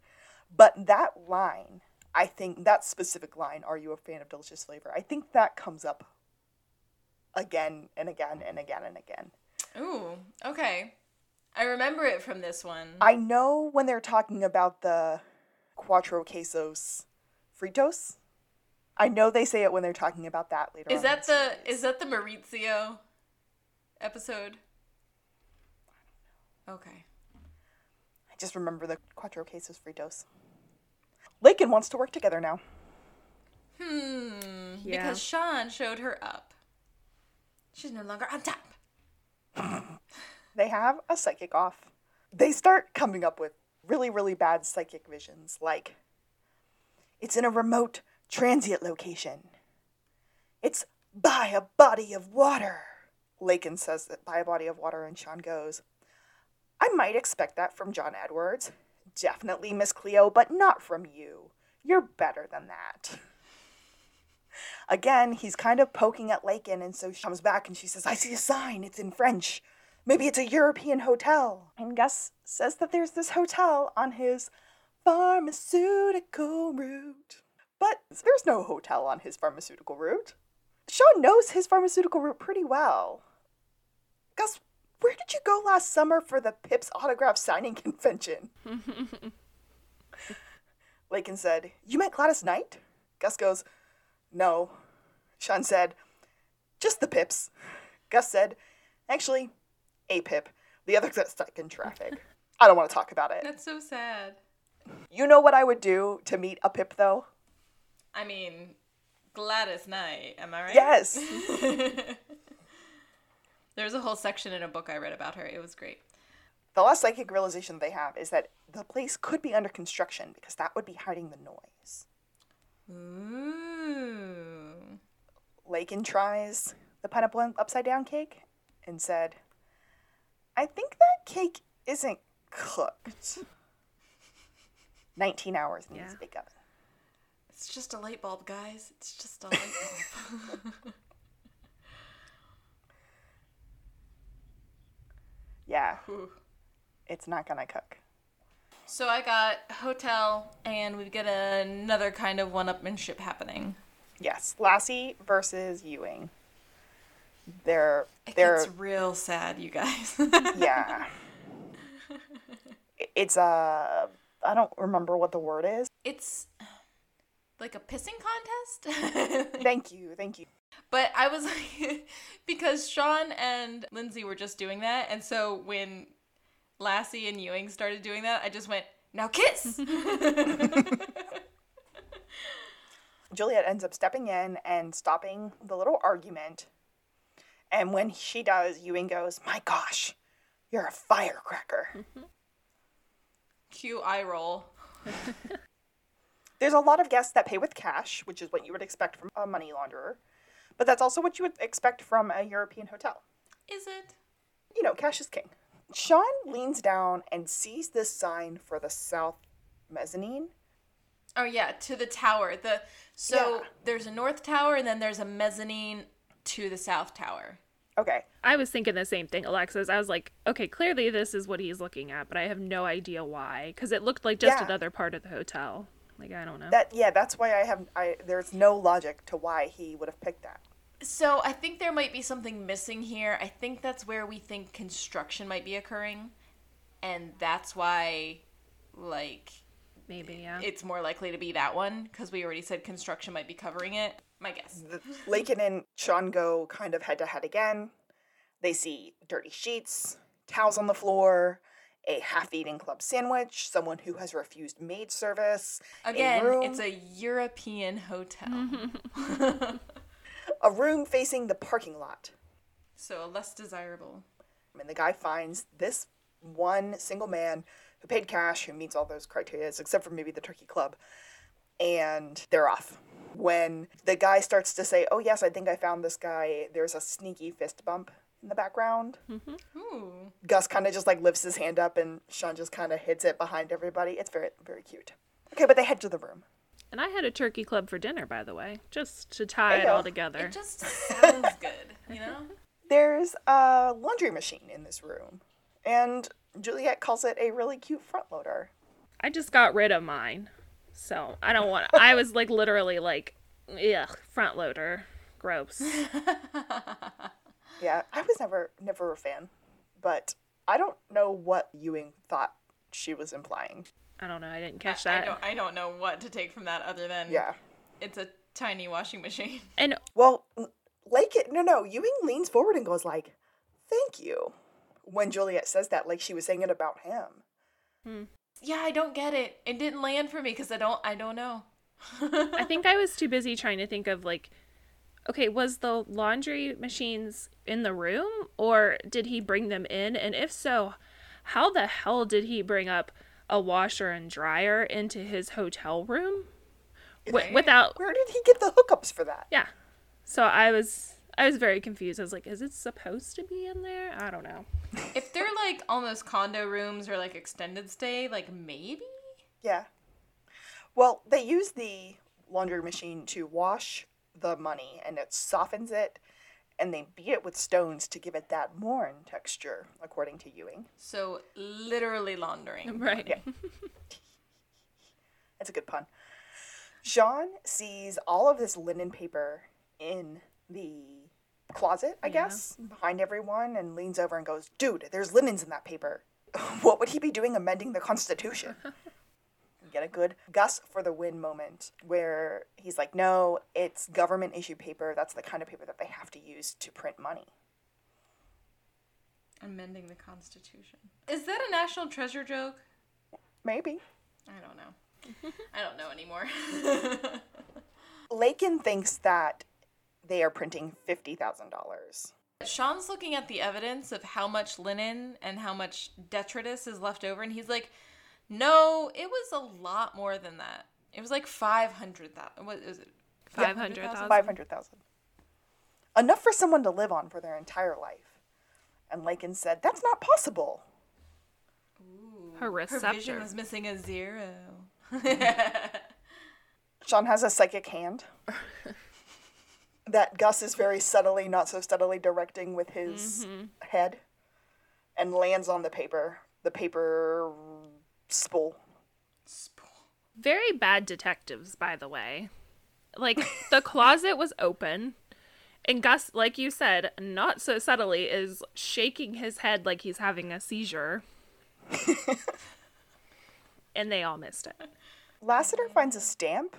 But that line, I think that specific line, Are you a fan of delicious flavor? I think that comes up again and again and again and again. Ooh, okay. I remember it from this one. I know when they're talking about the cuatro quesos fritos. I know they say it when they're talking about that later is on. that the is that the Maurizio episode? Okay. I just remember the cuatro quesos fritos. Lakin wants to work together now. Hmm. Yeah. Because Shawn showed her up. She's no longer on top. *laughs* They have a psychic off. They start coming up with really, really bad psychic visions, like it's in a remote transient location. It's by a body of water. Lakin says that by a body of water, and Sean goes, I might expect that from John Edwards. Definitely, Miss Cleo, but not from you. You're better than that. Again, he's kind of poking at Lakin, and so she comes back and she says, I see a sign. It's in French. Maybe it's a European hotel. And Gus says that there's this hotel on his pharmaceutical route. But there's no hotel on his pharmaceutical route. Shawn knows his pharmaceutical route pretty well. Gus, where did you go last summer for the Pips autograph signing *laughs* convention? Lakin said, You met Gladys Knight? Gus goes, No. Shawn said, Just the Pips. Gus said, Actually, a Pip. The other got stuck in traffic. I don't want to talk about it. That's so sad. You know what I would do to meet a Pip, though? I mean, Gladys Knight, am I right? Yes. *laughs* There's a whole section in a book I read about her. It was great. The last psychic realization they have is that the place could be under construction because that would be hiding the noise. Ooh. Lakin tries the pineapple upside down cake and said, I think that cake isn't cooked. 19 hours in Yeah. this big oven. It's just a light bulb, guys. It's just a light bulb. *laughs* *laughs* Yeah, Whew. it's not gonna cook. so I got hotel, and we've got another kind of one-upmanship happening. Yes, Lassie versus Ewing. They're they're gets real sad, you guys. *laughs* yeah. *laughs* It's a I don't remember what the word is. it's like a pissing contest. *laughs* Thank you, thank you. But I was *laughs* like, because Shawn and Lindsay were just doing that, and so when Lassie and Ewing started doing that, I just went, now kiss! *laughs* *laughs* Juliet ends up stepping in and stopping the little argument. And when she does, Ewing goes, My gosh, you're a firecracker. Cue eye roll. There's a lot of guests that pay with cash, which is what you would expect from a money launderer. But that's also what you would expect from a European hotel. Is it? You know, cash is king. Shawn leans down and sees this sign for the south mezzanine. Oh yeah, to the tower. The so Yeah. there's a north tower and then there's a mezzanine to the south tower. Okay. I was thinking the same thing, Alexis. I was like, okay, clearly this is what he's looking at, but I have no idea why. Because it looked like just Yeah. another part of the hotel. Like, I don't know. That yeah, that's why I have I there's no logic to why he would have picked that. So I think there might be something missing here. I think that's where we think construction might be occurring, and that's why, like, Maybe, yeah. it's more likely to be that one because we already said construction might be covering it. My guess. the, Lakin and Shawn go kind of head to head again. They see dirty sheets, towels on the floor, a half-eaten club sandwich, someone who has refused maid service, Again, a room, it's a European hotel, *laughs* *laughs* a room facing the parking lot. so less desirable. And the guy finds this one single man who paid cash, who meets all those criteria, except for maybe the turkey club, and they're off. When the guy starts to say, "Oh yes, I think I found this guy," there's a sneaky fist bump in the background. Mm-hmm. Ooh. Gus kind of just like lifts his hand up and Shawn just kind of hits it behind everybody. It's very, very cute. Okay, but they head to the room. And I had a turkey club for dinner, by the way, just to tie it go. all together. It just sounds good, you know? *laughs* There's a laundry machine in this room, and Juliet calls it a really cute front loader. I just got rid of mine. So I don't want I was like literally like, ugh, front loader. Gross. *laughs* Yeah, I was never, never a fan, but I don't know what Ewing thought she was implying. I don't know. I didn't catch I that. don't, I don't know what to take from that other than Yeah. it's a tiny washing machine. *laughs* And Well, Lake, no, no, Ewing leans forward and goes like, "Thank you." When Juliet says that, like she was saying it about him. Hmm. Yeah, I don't get it. It didn't land for me because I don't I don't know. *laughs* I think I was too busy trying to think of like okay, was the laundry machines in the room or did he bring them in? And if so, how the hell did he bring up a washer and dryer into his hotel room? Wi- Right. without Where did he get the hookups for that? yeah. So I was I was very confused. I was like, is it supposed to be in there? I don't know. *laughs* if they're like almost condo rooms or like extended stay, like maybe? Yeah. Well, they use the laundry machine to wash the money and it softens it and they beat it with stones to give it that morn texture, according to Ewing. So literally laundering. *laughs* Right. Yeah. That's a good pun. Jean sees all of this linen paper in the closet, I guess, behind everyone and leans over and goes, Dude, there's linens in that paper. *laughs* what would he be doing amending the Constitution? *laughs* Get a good Gus for the win moment where he's like, No, it's government issue paper. That's the kind of paper that they have to use to print money. Amending the Constitution. Is that a national treasure joke? Maybe. I don't know. *laughs* I don't know anymore. *laughs* Lakin thinks that they are printing $50,000. Shawn's looking at the evidence of how much linen and how much detritus is left over, and he's like, "No, it was a lot more than that. It was like five hundred thousand. What is it? 500,000. 500,000. Enough for someone to live on for their entire life. And Lakin said, That's not possible. Her Her vision receptor. was missing a zero. *laughs* Shawn has a psychic hand *laughs* that Gus is very subtly, not so subtly directing with his mm-hmm. head and lands on the paper. The paper spool. Very bad detectives, by the way. Like, the *laughs* closet was open, and Gus, like you said, not so subtly, is shaking his head like he's having a seizure. *laughs* and they all missed it. Lassiter finds a stamp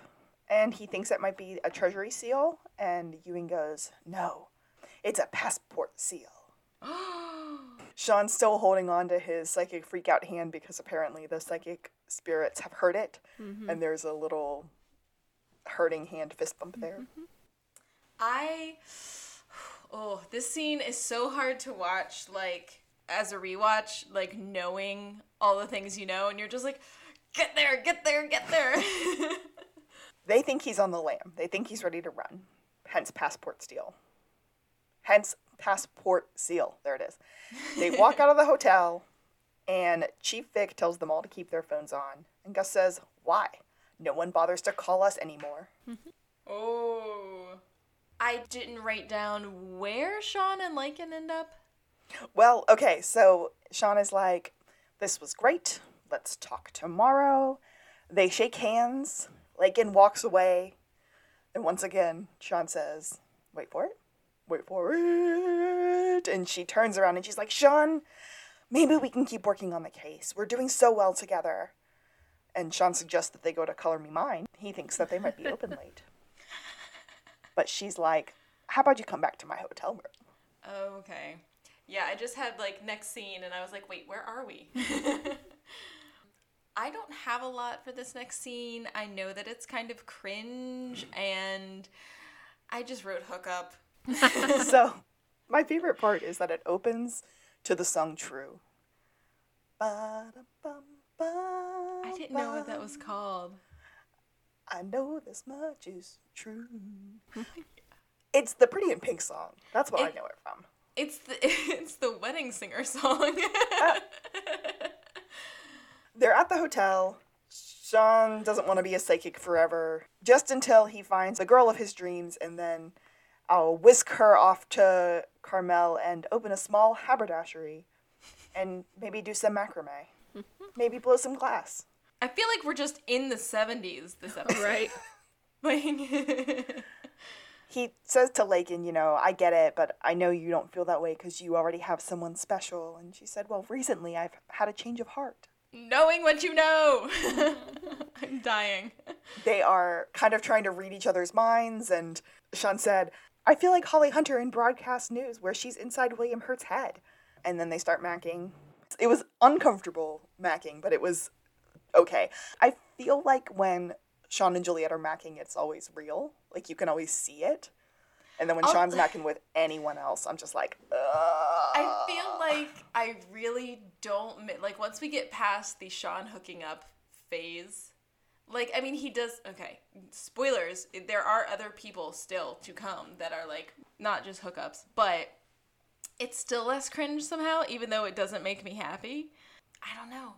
and he thinks it might be a treasury seal. And Ewing goes, No, it's a passport seal. *gasps* Shawn's still holding on to his psychic freakout hand because apparently the psychic spirits have heard it. Mm-hmm. And there's a little hurting hand fist bump there. Mm-hmm. I oh, this scene is so hard to watch like as a rewatch, like knowing all the things you know and you're just like get there, get there, get there. *laughs* They think he's on the lam. They think he's ready to run. Hence passport steal. Hence passport seal. There it is. They walk out of the hotel and Chief Vick tells them all to keep their phones on. And Gus says, Why? No one bothers to call us anymore. *laughs* oh. I didn't write down where Shawn and Lakin end up. Well, okay, so Shawn is like, This was great. Let's talk tomorrow. They shake hands. Lakin walks away. And once again, Shawn says, Wait for it. Wait for it. And she turns around and she's like, Shawn, maybe we can keep working on the case. We're doing so well together. And Shawn suggests that they go to Color Me Mine. He thinks that they might be open late. *laughs* But she's like, How about you come back to my hotel room? Oh, okay. Yeah, I just had like next scene and I was like, wait, where are we? *laughs* I don't have a lot for this next scene. I know that it's kind of cringe and I just wrote hookup. *laughs* so my favorite part is that it opens to the song True. I didn't know what that was called. I know this much is true. *laughs* it's the Pretty in Pink song. That's what I know it from. It's the *laughs* it's the wedding singer song. Ah. They're at the hotel. Shawn doesn't want to be a psychic forever, just until he finds the girl of his dreams, and then I'll whisk her off to Carmel and open a small haberdashery and maybe do some macrame. *laughs* maybe blow some glass. I feel like we're just in the 70s this *laughs* episode. Right. *laughs* Like He says to Lakin, you know, I get it, but I know you don't feel that way because you already have someone special. And she said, well, recently I've had a change of heart. knowing what you know. I'm dying. They are kind of trying to read each other's minds. And Shawn said, I feel like Holly Hunter in broadcast news where she's inside William Hurt's head. And then they start macking. It was uncomfortable macking, but it was okay. I feel like when Shawn and Juliet are macking, it's always real. Like you can always see it. And then when I'll- Shawn's macking with anyone else, I'm just like, Ugh. I feel like I really don't like once we get past the Shawn hooking up phase. Like I mean he does okay, spoilers, there are other people still to come that are like not just hookups, but it's still less cringe somehow even though it doesn't make me happy. I don't know.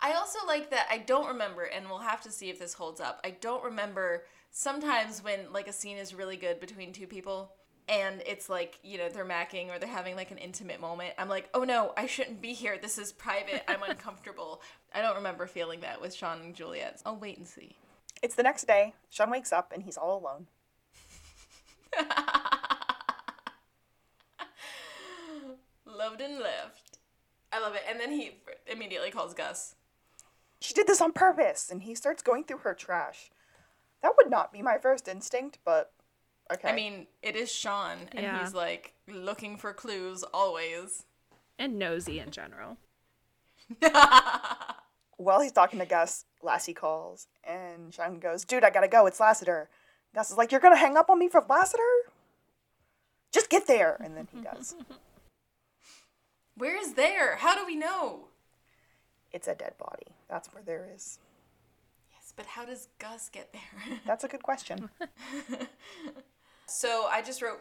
I also like that I don't remember and we'll have to see if this holds up. I don't remember sometimes when like a scene is really good between two people and it's like you know they're macking or they're having like an intimate moment i'm like oh no i shouldn't be here. This is private. I'm *laughs* uncomfortable. I don't remember feeling that with shawn and juliet. I'll wait and see. It's the next day. Shawn wakes up and he's all alone. *laughs* Loved and left. I love it. And then he immediately calls gus. She did this on purpose and he starts going through her trash. That would not be my first instinct but okay. I mean, it is Shawn, and Yeah. he's like looking for clues always. And nosy in general. *laughs* while he's talking to Gus, Lassie calls, and Shawn goes, "Dude, I gotta go. It's Lassiter." Gus is like, "You're gonna hang up on me for Lassiter? Just get there." And then he does. *laughs* Where is there? How do we know? it's a dead body. That's where there is. Yes, but how does Gus get there? That's a good question. *laughs* so I just wrote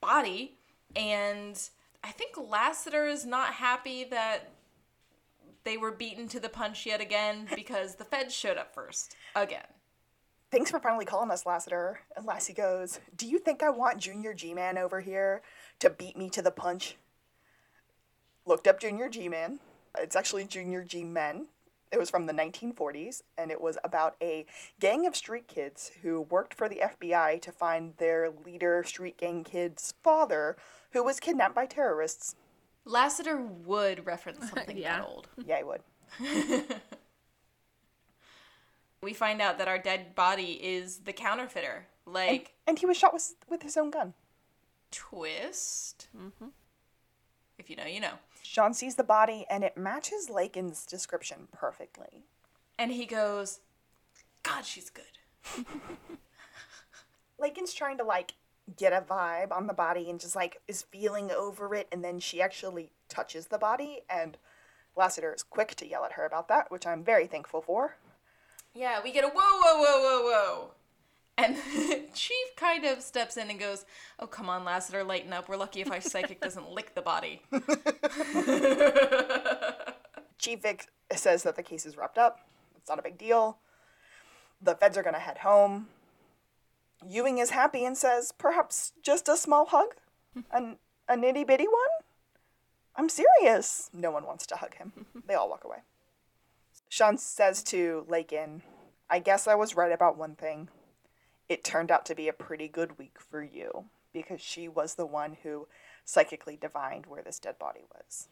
body, and I think Lassiter is not happy that they were beaten to the punch yet again *laughs* because the feds showed up first. Again. Thanks for finally calling us, Lassiter. And Lassie goes, "Do you think I want Junior G-Man over here to beat me to the punch?" Looked up Junior G-Man. It's actually Junior G-Men. It was from the 1940s, and it was about a gang of street kids who worked for the FBI to find their leader, street gang kid's father, who was kidnapped by terrorists. Lassiter would reference *laughs* something Yeah. that old. *laughs* Yeah, I would. *laughs* We find out that our dead body is the counterfeiter. Like, and he was shot with, with his own gun. twist. Mm-hmm. If you know, you know. Shawn sees the body, and it matches Lakin's description perfectly. And he goes, God, she's good. *laughs* Lakin's trying to like get a vibe on the body and just like is feeling over it and then she actually touches the body and Lassiter is quick to yell at her about that, which I'm very thankful for. Yeah, we get a whoa, whoa, whoa, whoa, whoa. And *laughs* Chief kind of steps in and goes, Oh, come on, Lassiter, lighten up. We're lucky if our psychic doesn't lick the body. *laughs* Chief Vick says that the case is wrapped up. It's not a big deal. The feds are gonna head home. Ewing is happy and says, perhaps just a small hug? An, a nitty bitty one? I'm serious. No one wants to hug him. They all walk away. Shawn says to Lakin, I guess I was right about one thing. It turned out to be a pretty good week for you because she was the one who psychically divined where this dead body was.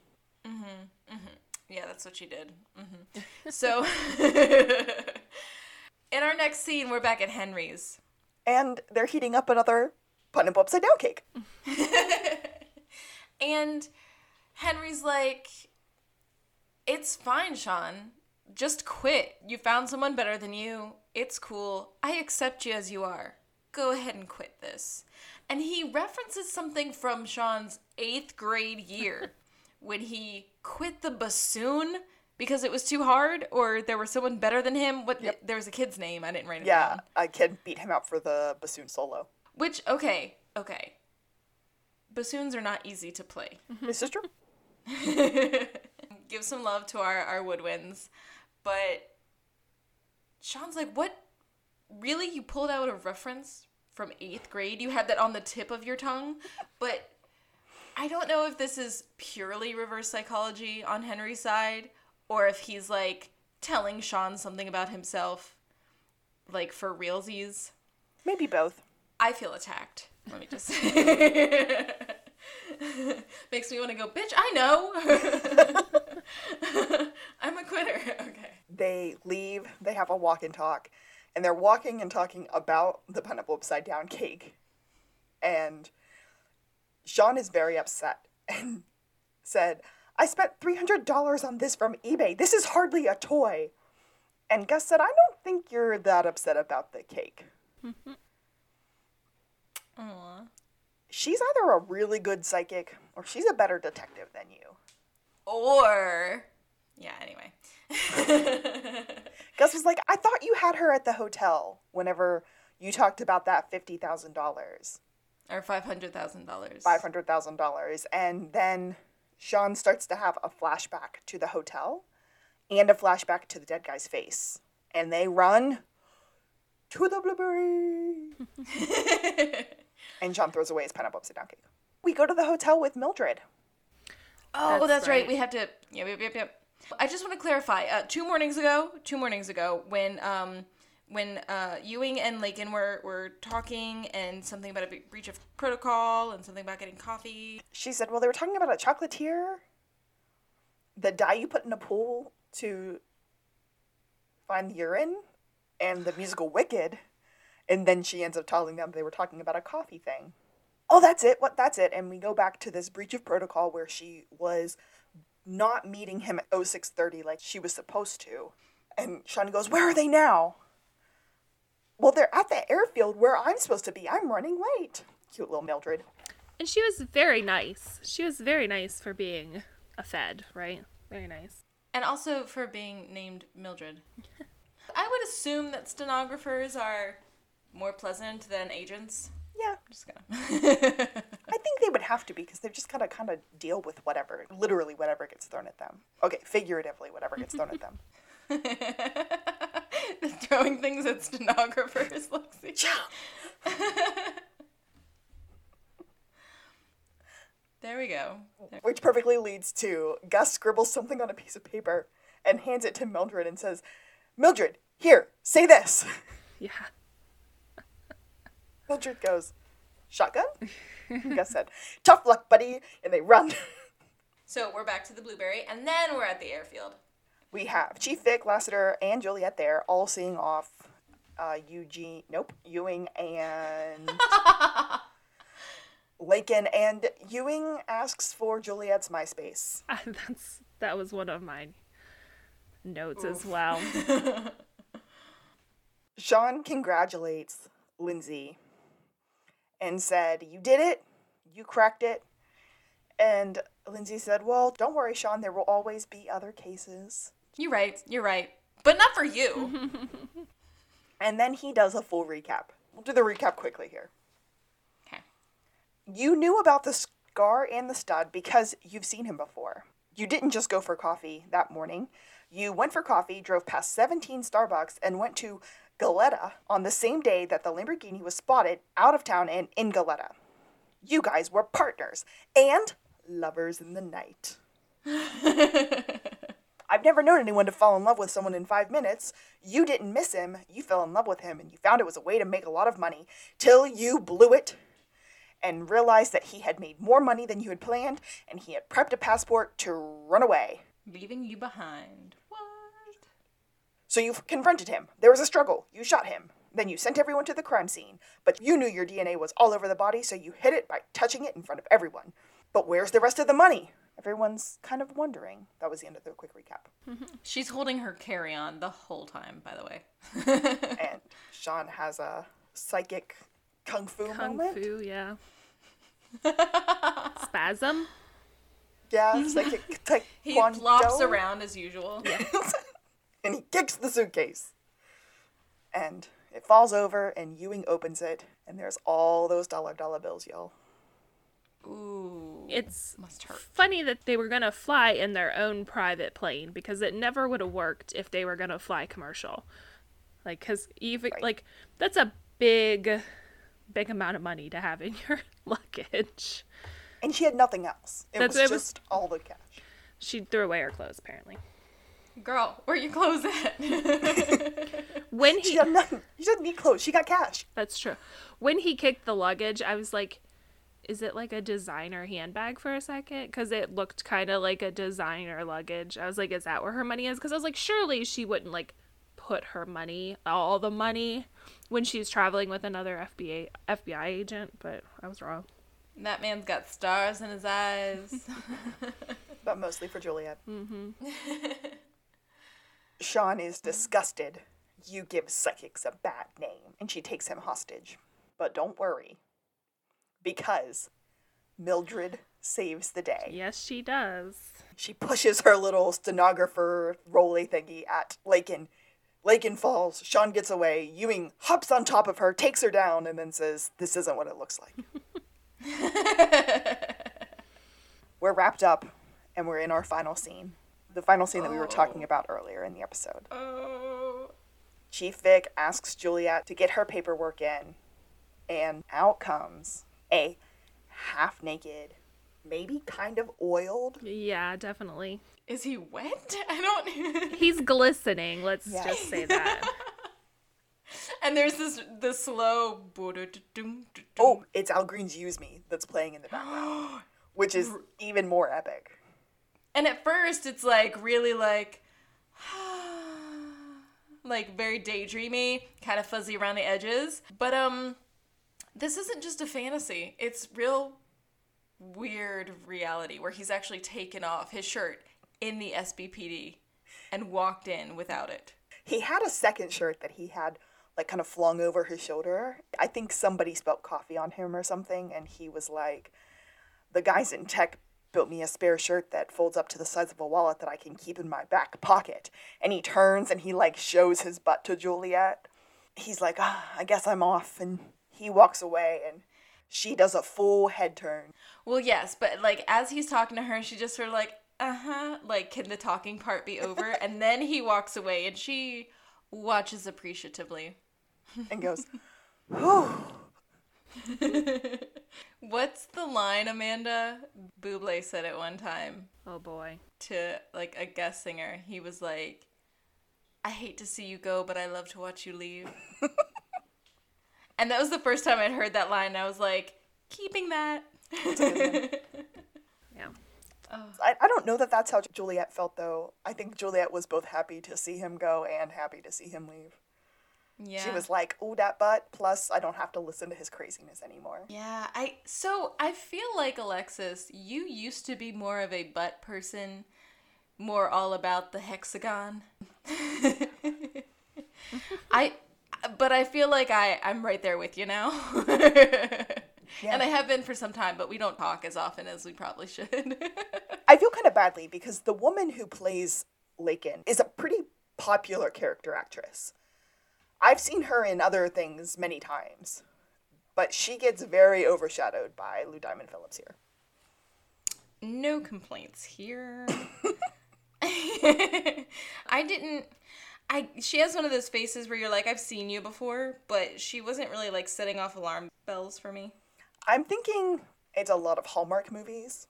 Yeah, that's what she did. hmm *laughs* So, *laughs* in our next scene, we're back at Henry's. And they're heating up another pineapple upside down cake. *laughs* And Henry's like, It's fine, Shawn. Just quit. You found someone better than you. It's cool. I accept you as you are. Go ahead and quit this. And he references something from Shawn's eighth grade year *laughs* when he quit the bassoon because it was too hard or there was someone better than him. What there was a kid's name. I didn't write it Yeah, down. a kid beat him out for the bassoon solo. Which okay, okay. Bassoons are not easy to play. Mm-hmm. This is true. *laughs* give some love to our, our woodwinds. But Shawn's like, what? Really? You pulled out a reference from eighth grade? You had that on the tip of your tongue? *laughs* But I don't know if this is purely reverse psychology on Henry's side or if he's like telling Shawn something about himself, like for realsies. Maybe both. I feel attacked. Let me just say. *laughs* Makes me want to go, bitch, I know. *laughs* *laughs* I'm a quitter. *laughs* Okay. They leave, they have a walk and talk, and they're walking and talking about the pineapple upside down cake. And Shawn is very upset *laughs* and said, I spent $300 on this from eBay. This is hardly a toy. And Gus said, I don't think you're that upset about the cake. Aw. She's either a really good psychic or she's a better detective than you. Or, yeah, anyway. Gus was like, I thought you had her at the hotel whenever you talked about that $50,000, or $500,000. $500,000. And then Shawn starts to have a flashback to the hotel and a flashback to the dead guy's face. And they run to the blueberry. *laughs* and Shawn throws away his pineapple upside down cake. We go to the hotel with Mildred. Oh, that's, That's right. right. We have to. Yep, yep, yep, yep. I just want to clarify. Uh, two mornings ago, two mornings ago, when um, when uh, Ewing and Lakin were, were talking and something about a breach of protocol and something about getting coffee. She said, well, they were talking about a chocolatier, the dye you put in a pool to find the urine, and the musical Wicked. And then she ends up telling them they were talking about a coffee thing. Oh, that's it. What? That's it. And we go back to this breach of protocol where she was not meeting him at 0630 like she was supposed to. And Shawnee goes, Where are they now? Well, they're at the airfield where I'm supposed to be. I'm running late. Cute little Mildred. And she was very nice. She was very nice for being a Fed, right? Very nice. And also for being named Mildred. *laughs* I would assume that stenographers are more pleasant than agents. Yeah, Just gonna. *laughs* I think they would have to be because they've just got to kind of deal with whatever, literally whatever gets thrown at them. Okay, figuratively, whatever gets thrown at them. *laughs* Throwing things at stenographers, *laughs* Lexi. Yeah. There we go. There- Which perfectly leads to Gus scribbles something on a piece of paper and hands it to Mildred and says, Mildred, here, say this. Yeah. Mildred goes, Shotgun? Gus said, *laughs* Tough luck, buddy. And they run. *laughs* So we're back to the blueberry, and then we're at the airfield. we have Chief Vick, Lassiter, and Juliet there, all seeing off uh, Eugene, nope, Ewing and *laughs* Lakin. And Ewing asks for Juliet's MySpace. That's that was one of my notes as well. Shawn congratulates Lindsay and said, You did it. You cracked it. And Lindsay said, Well, don't worry, Shawn. There will always be other cases. You're right. You're right. But not for you. *laughs* And then he does a full recap. We'll do the recap quickly here. okay. You knew about the scar and the stud because you've seen him before. You didn't just go for coffee that morning. You went for coffee, drove past 17 Starbucks, and went to Goleta on the same day that the Lamborghini was spotted out of town and in Goleta. You guys were partners and lovers in the night. *laughs* I've never known anyone to fall in love with someone in five minutes. You didn't miss him, you fell in love with him, and you found it was a way to make a lot of money till you blew it and realized that he had made more money than you had planned and he had prepped a passport to run away. Leaving you behind. What? So you confronted him. There was a struggle. You shot him. Then you sent everyone to the crime scene. But you knew your DNA was all over the body, so you hid it by touching it in front of everyone. But where's the rest of the money? Everyone's kind of wondering. That was the end of the quick recap. Mm-hmm. She's holding her carry on the whole time, by the way. *laughs* and Shawn has a psychic kung fu Kung moment. fu, yeah. *laughs* Spasm. Yeah, psychic *laughs* taekwondo. he flops around as usual. And he kicks the suitcase. And it falls over, and Ewing opens it, and there's all those dollar dollar bills, y'all. Ooh. It's must hurt. funny that they were gonna fly in their own private plane because it never would have worked if they were gonna fly commercial. Like, cause even Right. like that's a big, big amount of money to have in *laughs* your luggage. And she had nothing else. It That's- was it was- just all the cash. She threw away her clothes apparently. Girl, where you clothes at? *laughs* When he She he had nothing. She didn't need clothes. She got cash. That's true. When he kicked the luggage, I was like, is it like a designer handbag for a second? Because it looked kind of like a designer luggage. I was like, is that where her money is? Because I was like, surely she wouldn't like put her money, all the money, when she's traveling with another FBI FBI agent. But I was wrong. that man's got stars in his eyes. *laughs* But mostly for Juliet. Mm-hmm. *laughs* Shawn is disgusted. You give psychics a bad name, and she takes him hostage. But don't worry, because Mildred saves the day. Yes, she does. She pushes her little stenographer rolly thingy at Lakin. Lakin falls. Shawn gets away. Ewing hops on top of her, takes her down, and then says, This isn't what it looks like. *laughs* we're wrapped up, and we're in our final scene. The final scene that we were oh. talking about earlier in the episode. oh. Chief Vick asks Juliet to get her paperwork in, and out comes a half naked, maybe kind of oiled Yeah, definitely. Is he wet? *laughs* I don't. *laughs* He's glistening. Let's Yeah. just say that. *laughs* and there's this the slow. Oh, it's Al Green's "Use Me" that's playing in the background, *gasps* which is even more epic. And at first, it's like really like, *sighs* like very daydreamy, kind of fuzzy around the edges. But um, this isn't just a fantasy. It's real weird reality where he's actually taken off his shirt in the SBPD and walked in without it. He had a second shirt that he had like kind of flung over his shoulder. I think somebody spilled coffee on him or something, and he was like, "The guys in tech built me a spare shirt that folds up to the size of a wallet that I can keep in my back pocket." And he turns and he like shows his butt to Juliet. He's like, ah, "I guess I'm off," and he walks away, and she does a full head turn. Well, yes, but like as he's talking to her, she just sort of like, uh huh, like can the talking part be over? *laughs* and then he walks away, and she watches appreciatively and goes, *laughs* "Whew." *laughs* What's the line, Amanda? Buble said it one time Oh boy. to like a guest singer. He was like, "I hate to see you go, but I love to watch you leave." *laughs* and that was the first time I'd heard that line. And I was like, "Keeping that." *laughs* Yeah. I, I don't know that that's how Juliet felt though. I think Juliet was both happy to see him go and happy to see him leave. Yeah. She was like, "Ooh, that butt." Plus, I don't have to listen to his craziness anymore. Yeah, I so I feel like Alexis, you used to be more of a butt person, more all about the hexagon. *laughs* I but I feel like I I'm right there with you now. And I have been for some time, but we don't talk as often as we probably should. *laughs* I feel kind of badly because the woman who plays Lakin is a pretty popular character actress. I've seen her in other things many times, but she gets very overshadowed by Lou Diamond Phillips here. no complaints here. *laughs* I didn't I she has one of those faces where you're like I've seen you before, but she wasn't really like setting off alarm bells for me. I'm thinking it's a lot of Hallmark movies.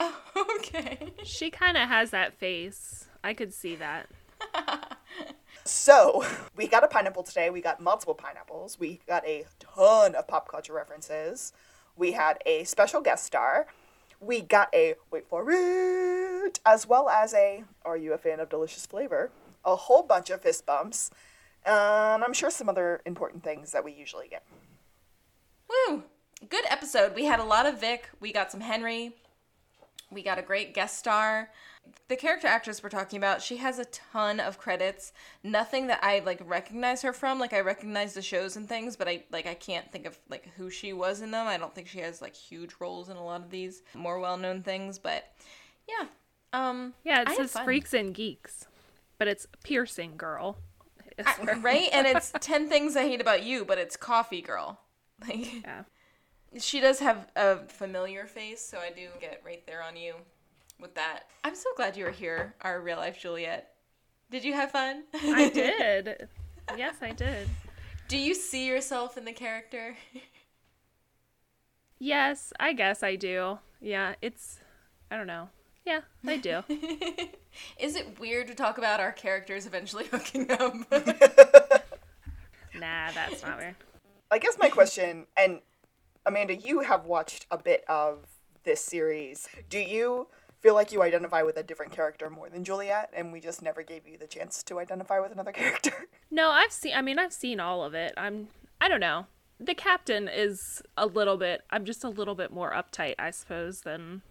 *laughs* okay. She kind of has that face. I could see that. *laughs* So, *laughs* we got a pineapple today. We got multiple pineapples. We got a ton of pop culture references. We had a special guest star. We got a, wait for it, as well as a, are you a fan of delicious flavor? A whole bunch of fist bumps. And I'm sure some other important things that we usually get. Woo! Good episode. We had a lot of Vick. We got some Henry. We got a great guest star. The character actress we're talking about, she has a ton of credits. Nothing that I like recognize her from. Like I recognize the shows and things, but I like I can't think of like who she was in them. I don't think she has like huge roles in a lot of these more well-known things, but yeah. Um Yeah, it I says freaks and geeks, but it's piercing girl. *laughs* I- right? And it's 10 things I hate about you, but it's coffee girl. Like yeah. She does have a familiar face, so I do get right there on you with that. I'm so glad you were here, our real life Juliet. Did you have fun? I *laughs* did. Yes, I did. do you see yourself in the character? Yes, I guess I do. Yeah, it's I don't know. Yeah, I do. *laughs* Is it weird to talk about our characters eventually *laughs* hooking up? nah, that's not weird. I guess my question, and Amanda, you have watched a bit of this series. Do you feel like you identify with a different character more than Juliet, and we just never gave you the chance to identify with another *laughs* character? No, I've seen I mean, I've seen all of it. I'm I don't know. The captain is a little bit I'm just a little bit more uptight, I suppose, than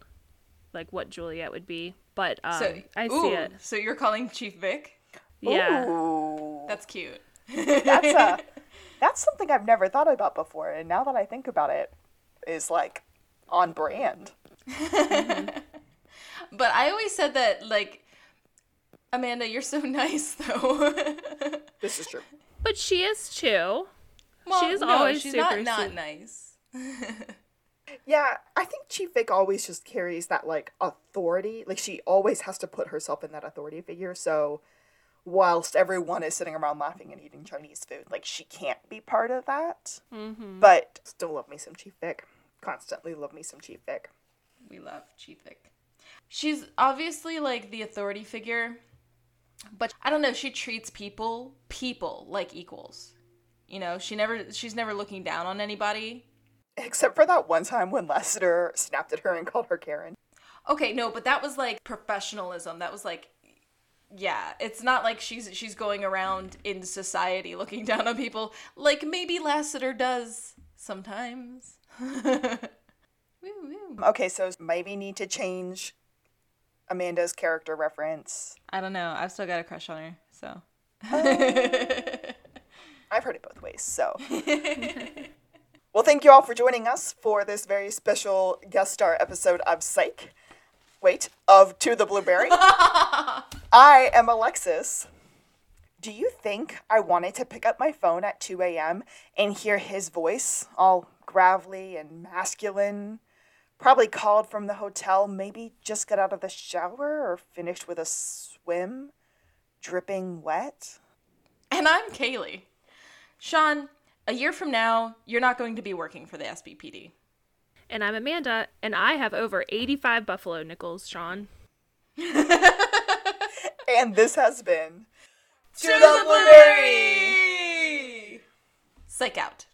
like what Juliet would be. But um so I ooh, see it. So you're calling Chief Vick? Yeah. Ooh, That's cute. that's a *laughs* that's something I've never thought about before, and now that I think about it, is like on brand. *laughs* But I always said that like Amanda, you're so *laughs* nice though. This is true. But she is too. well, She is no, always she's super not not nice. Yeah, I think Chief Vick always just carries that like authority. Like she always has to put herself in that authority figure. So whilst everyone is sitting around laughing and eating Chinese food, like she can't be part of that. Mm-hmm. But still love me some Chief Vick. Constantly love me some Chief Vick. We love Chief Vick. She's obviously like the authority figure, but I don't know, she treats people people like equals. You know, she never she's never looking down on anybody. Except for that one time when Lassiter snapped at her and called her Karen. Okay, no, but that was like professionalism. That was like yeah, it's not like she's she's going around in society *laughs* looking down on people like maybe Lassiter does sometimes. *laughs* Okay, so maybe need to change Amanda's character reference. I don't know. I've still got a crush on her, so. Oh. *laughs* I've heard it both ways, so. *laughs* well, thank you all for joining us for this very special guest star episode of Psych. Wait, of To the Blueberry. *laughs* I am Alexis. Do you think I wanted to pick up my phone at 2 a.m. and hear his voice, all gravelly and masculine? Probably called from the hotel, maybe just got out of the shower or finished with a swim, dripping wet? And I'm Kaylea. Shawn, a year from now, you're not going to be working for the SBPD. And I'm Amanda, and I have over 85 buffalo nickels, Shawn. *laughs* And this has been To the Blueberry! Psych out.